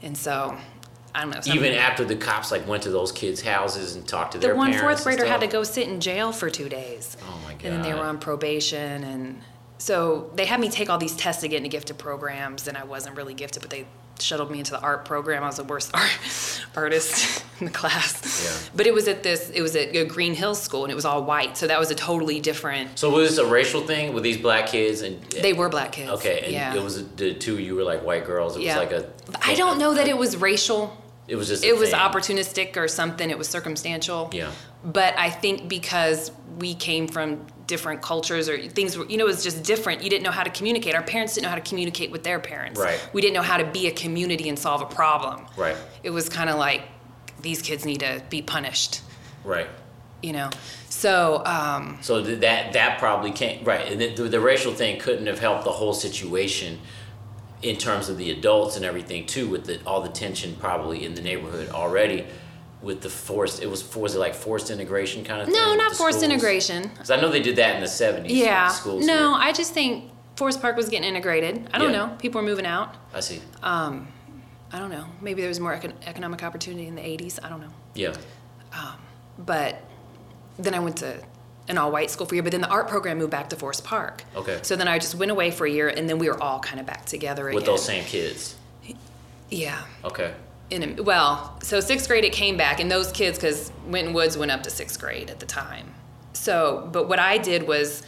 And so, I don't know. Even after the cops like went to those kids' houses and talked to the their one parents. fourth grader had to go sit in jail for two days. Oh my god. And then they were on probation, and so they had me take all these tests to get into gifted programs, and I wasn't really gifted, but they shuttled me into the art program. I was the worst [laughs] art artist in the class. Yeah. But it was at this, it was at a Greenhills school, and it was all white, so that was a totally different. So was this a racial thing with these black kids and? They were black kids. Okay, and yeah. it was the two you were like white girls. It yeah. was like a. I don't know that it was racial. It was just. It was thing. opportunistic or something. It was circumstantial. Yeah. But I think because we came from different cultures or things, were, you know, it was just different. You didn't know how to communicate. Our parents didn't know how to communicate with their parents. Right. We didn't know how to be a community and solve a problem. Right. It was kind of like these kids need to be punished, Right. you know. So um, So that that probably can't right. And the, the racial thing couldn't have helped the whole situation in terms of the adults and everything too, with the, all the tension probably in the neighborhood already. With the forced, it was was it like forced integration kind of thing? no, not forced schools? integration. Because I know they did that in the seventies. Yeah. Schools. no, here. I just think Forest Park was getting integrated. I don't Yeah. know. People were moving out. I see. Um, I don't know. Maybe there was more econ- economic opportunity in the 80s. I don't know. Yeah. Um, But then I went to an all white school for a year, but then the art program moved back to Forest Park. Okay. So then I just went away for a year and then we were all kind of back together again. With those same kids. Yeah. Okay. In a, well, so sixth grade it came back, and those kids, because Winton Woods went up to sixth grade at the time. So, but what I did was,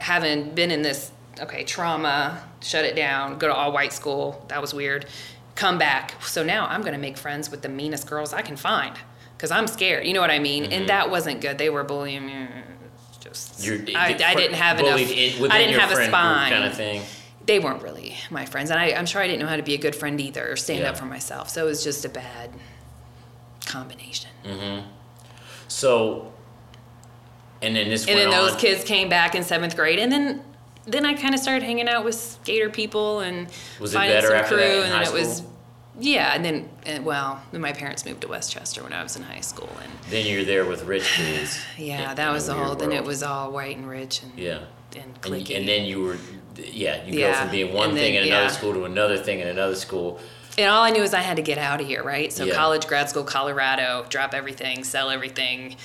having been in this, okay, trauma, shut it down, go to all white school, that was weird, come back. So now I'm going to make friends with the meanest girls I can find, because I'm scared. You know what I mean? And that wasn't good. They were bullying me. Just, Mm-hmm. You're, I, I didn't have enough. I didn't have a spine kind of thing. They weren't really my friends and I, i'm sure i didn't know how to be a good friend either or stand Yeah. up for myself so it was just a bad combination mm-hmm. So, and then this and then those on. kids came back in seventh grade and then then i kind of started hanging out with skater people and Was it finding better some after crew and then it was school? yeah and then and, well then my parents moved to westchester when i was in high school and Then you're there with rich [sighs] kids. yeah in- that in was the whole then it was all white and rich and Yeah. and And, and then you were, yeah, you go from being one and thing then- in another yeah. school to another thing in another school. And all I knew is I had to get out of here, right? So Yeah. college, grad school, Colorado, drop everything, sell everything,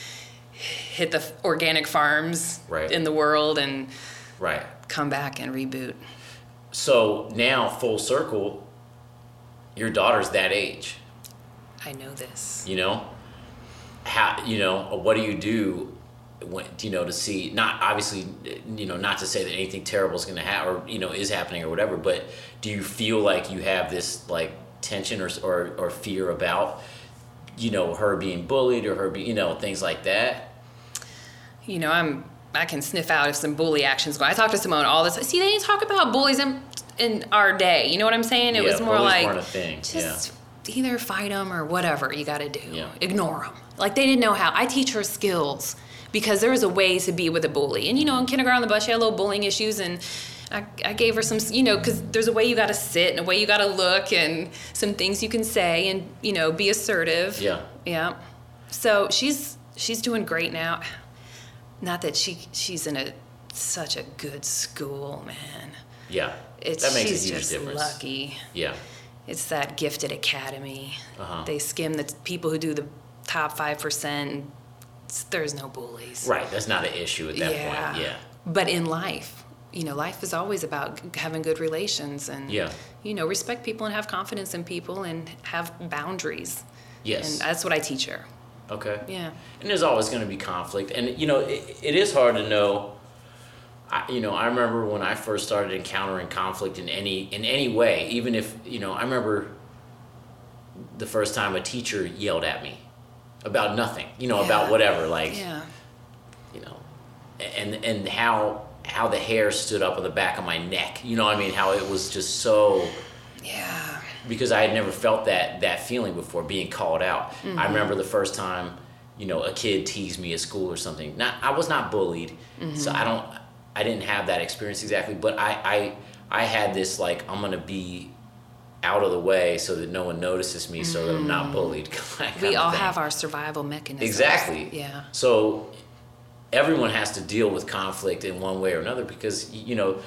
hit the organic farms Right. in the world, and Right. come back and reboot. So now, full circle, your daughter's that age. I know this. You know, how you know what do you do when you know to see not obviously you know not to say that anything terrible is going to happen or you know is happening or whatever, but do you feel like you have this like tension or or, or fear about you know her being bullied or her be you know things like that? You know, I'm. I can sniff out if some bully actions go. I talk to Simone all the time. See, they didn't talk about bullies in, in our day. You know what I'm saying? It Yeah, was more like weren't a thing, just either fight them or whatever you got to do. Yeah. Ignore them. Like they didn't know how. I teach her skills because there was a way to be with a bully. And you know, in kindergarten on the bus, she had a little bullying issues, and I, I gave her some, you know, because there's a way you got to sit and a way you got to look, and some things you can say, and you know, be assertive. Yeah. Yeah. So she's she's doing great now. Not that she she's in a such a good school, man. Yeah, It's that makes she's a huge just difference. lucky. Yeah, It's that gifted academy. Uh-huh. They skim the people who do the top five percent. There's no bullies. right. That's not an issue at that yeah. point. Yeah, But in life, you know, life is always about having good relations and Yeah. you know, respect people and have confidence in people and have boundaries. yes. And that's what I teach her. okay. Yeah. And there's always going to be conflict, and you know it, it is hard to know. I, you know, I remember when I first started encountering conflict in any in any way, even if you know, I remember the first time a teacher yelled at me about nothing, you know, about whatever, like Yeah. you know, and and how how the hair stood up on the back of my neck, you know, what I mean, how it was just so Yeah. because I had never felt that that feeling before being called out. I mm-hmm. remember the first time, you know, a kid teased me at school or something. Not I was not bullied, so mm-hmm. I don't I didn't have that experience exactly, but I I I had this like I'm gonna be out of the way so that no one notices me, so that I'm not mm. bullied. [laughs] kind We all have our survival mechanisms. Exactly. Yeah. So everyone has to deal with conflict in one way or another because you know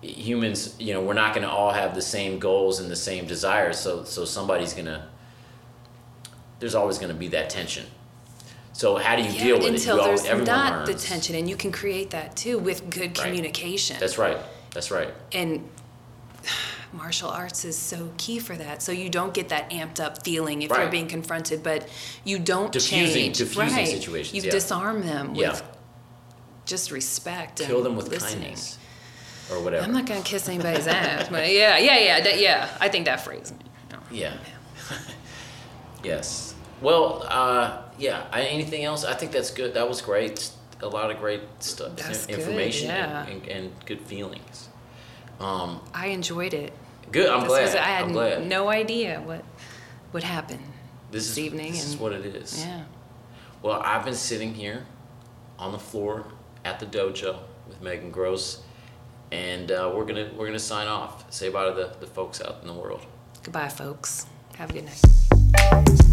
humans you know we're not going to all have the same goals and the same desires so so somebody's going to there's always going to be that tension so how do you Yeah, deal with until it you there's not the tension, and you can create that too with good Right. communication. that's right that's right and martial arts is so key for that. So you don't get that amped up feeling if you're being confronted, but you don't Diffusing- change. diffusing right. situations, You yeah. disarm them Yeah. with just respect. kill and them with listening. kindness or whatever I'm not gonna kiss anybody's ass, but yeah, yeah, yeah, that, yeah. I think that phrase. No. yeah [laughs] yes well uh yeah I, anything else i think that's good that was great a lot of great stuff That's good, information yeah. and, and, and good feelings um I enjoyed it. Good. I'm This glad. was- I had I'm glad. no idea what would happen this this is evening. This is what it is. yeah, Well, I've been sitting here on the floor at the dojo with Megan Gross, and uh, we're gonna we're gonna sign off. Say bye to the, the folks out in the world. goodbye, folks. Have a good night.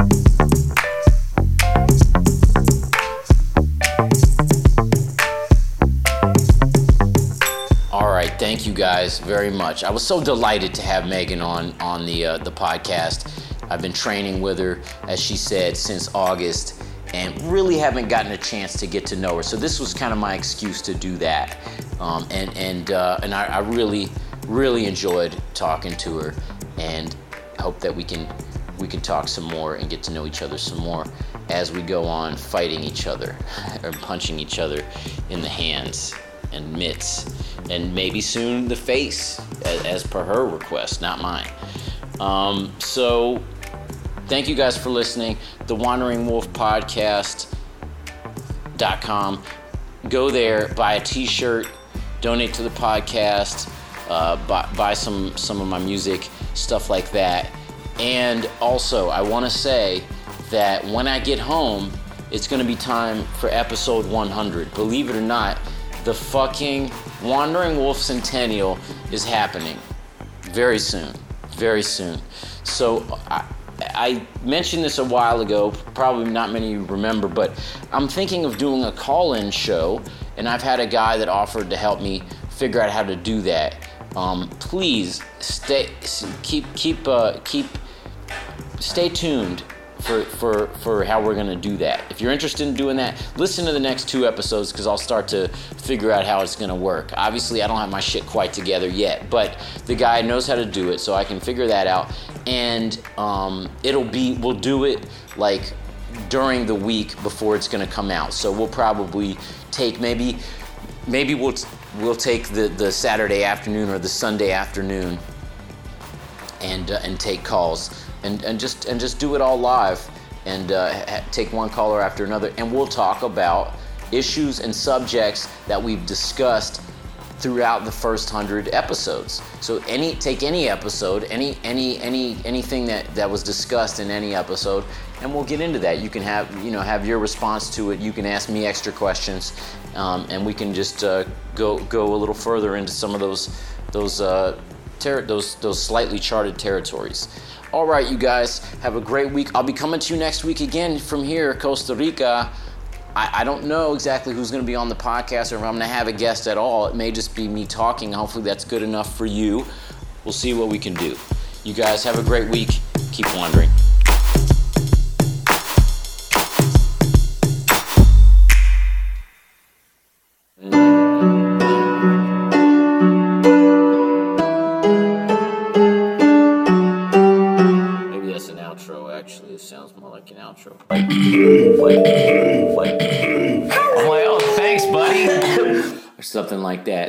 Thank you guys very much. I was so delighted to have Megan on on the uh, the podcast. I've been training with her, as she said, since August, and really haven't gotten a chance to get to know her. So this was kind of my excuse to do that, um, and and uh, and I, I really really enjoyed talking to her, and hope that we can we can talk some more and get to know each other some more as we go on fighting each other [laughs] or punching each other in the hands and mitts, and maybe soon the face, as, as per her request, not mine. Um, so, thank you guys for listening. The Wandering Wolf Podcast.com. Go there, buy a T-shirt, donate to the podcast, uh, buy, buy some some of my music, stuff like that. And also, I want to say that when I get home, it's going to be time for episode 100. Believe it or not, the fucking Wandering Wolf Centennial is happening very soon. Very soon. So I, I mentioned this a while ago, probably not many of you remember, but I'm thinking of doing a call in show, and I've had a guy that offered to help me figure out how to do that. Um, please stay, keep, keep, uh, keep stay tuned for, for, for how we're going to do that. If you're interested in doing that, listen to the next two episodes because I'll start to figure out how it's going to work. Obviously, I don't have my shit quite together yet, but the guy knows how to do it, so I can figure that out. And um, it'll be, we'll do it like during the week before it's going to come out. So we'll probably take maybe, maybe we'll, we'll take the, the Saturday afternoon or the Sunday afternoon and uh, and take calls and, and just and just do it all live and uh, take one caller after another. And we'll talk about issues and subjects that we've discussed throughout the first 100 episodes. So any take any episode any any any anything that that was discussed in any episode and we'll get into that. You can have you know have your response to it. You can ask me extra questions um, and we can just uh, go go a little further into some of those those uh, ter- those those slightly charted territories. All right, you guys have a great week. I'll be coming to you next week again from here, Costa Rica. I, I don't know exactly who's going to be on the podcast or if I'm going to have a guest at all. It may just be me talking. Hopefully, that's good enough for you. We'll see what we can do. You guys have a great week. Keep wondering. More like an outro. Like, like, like. I'm like, oh, thanks, buddy. [laughs] Or something like that.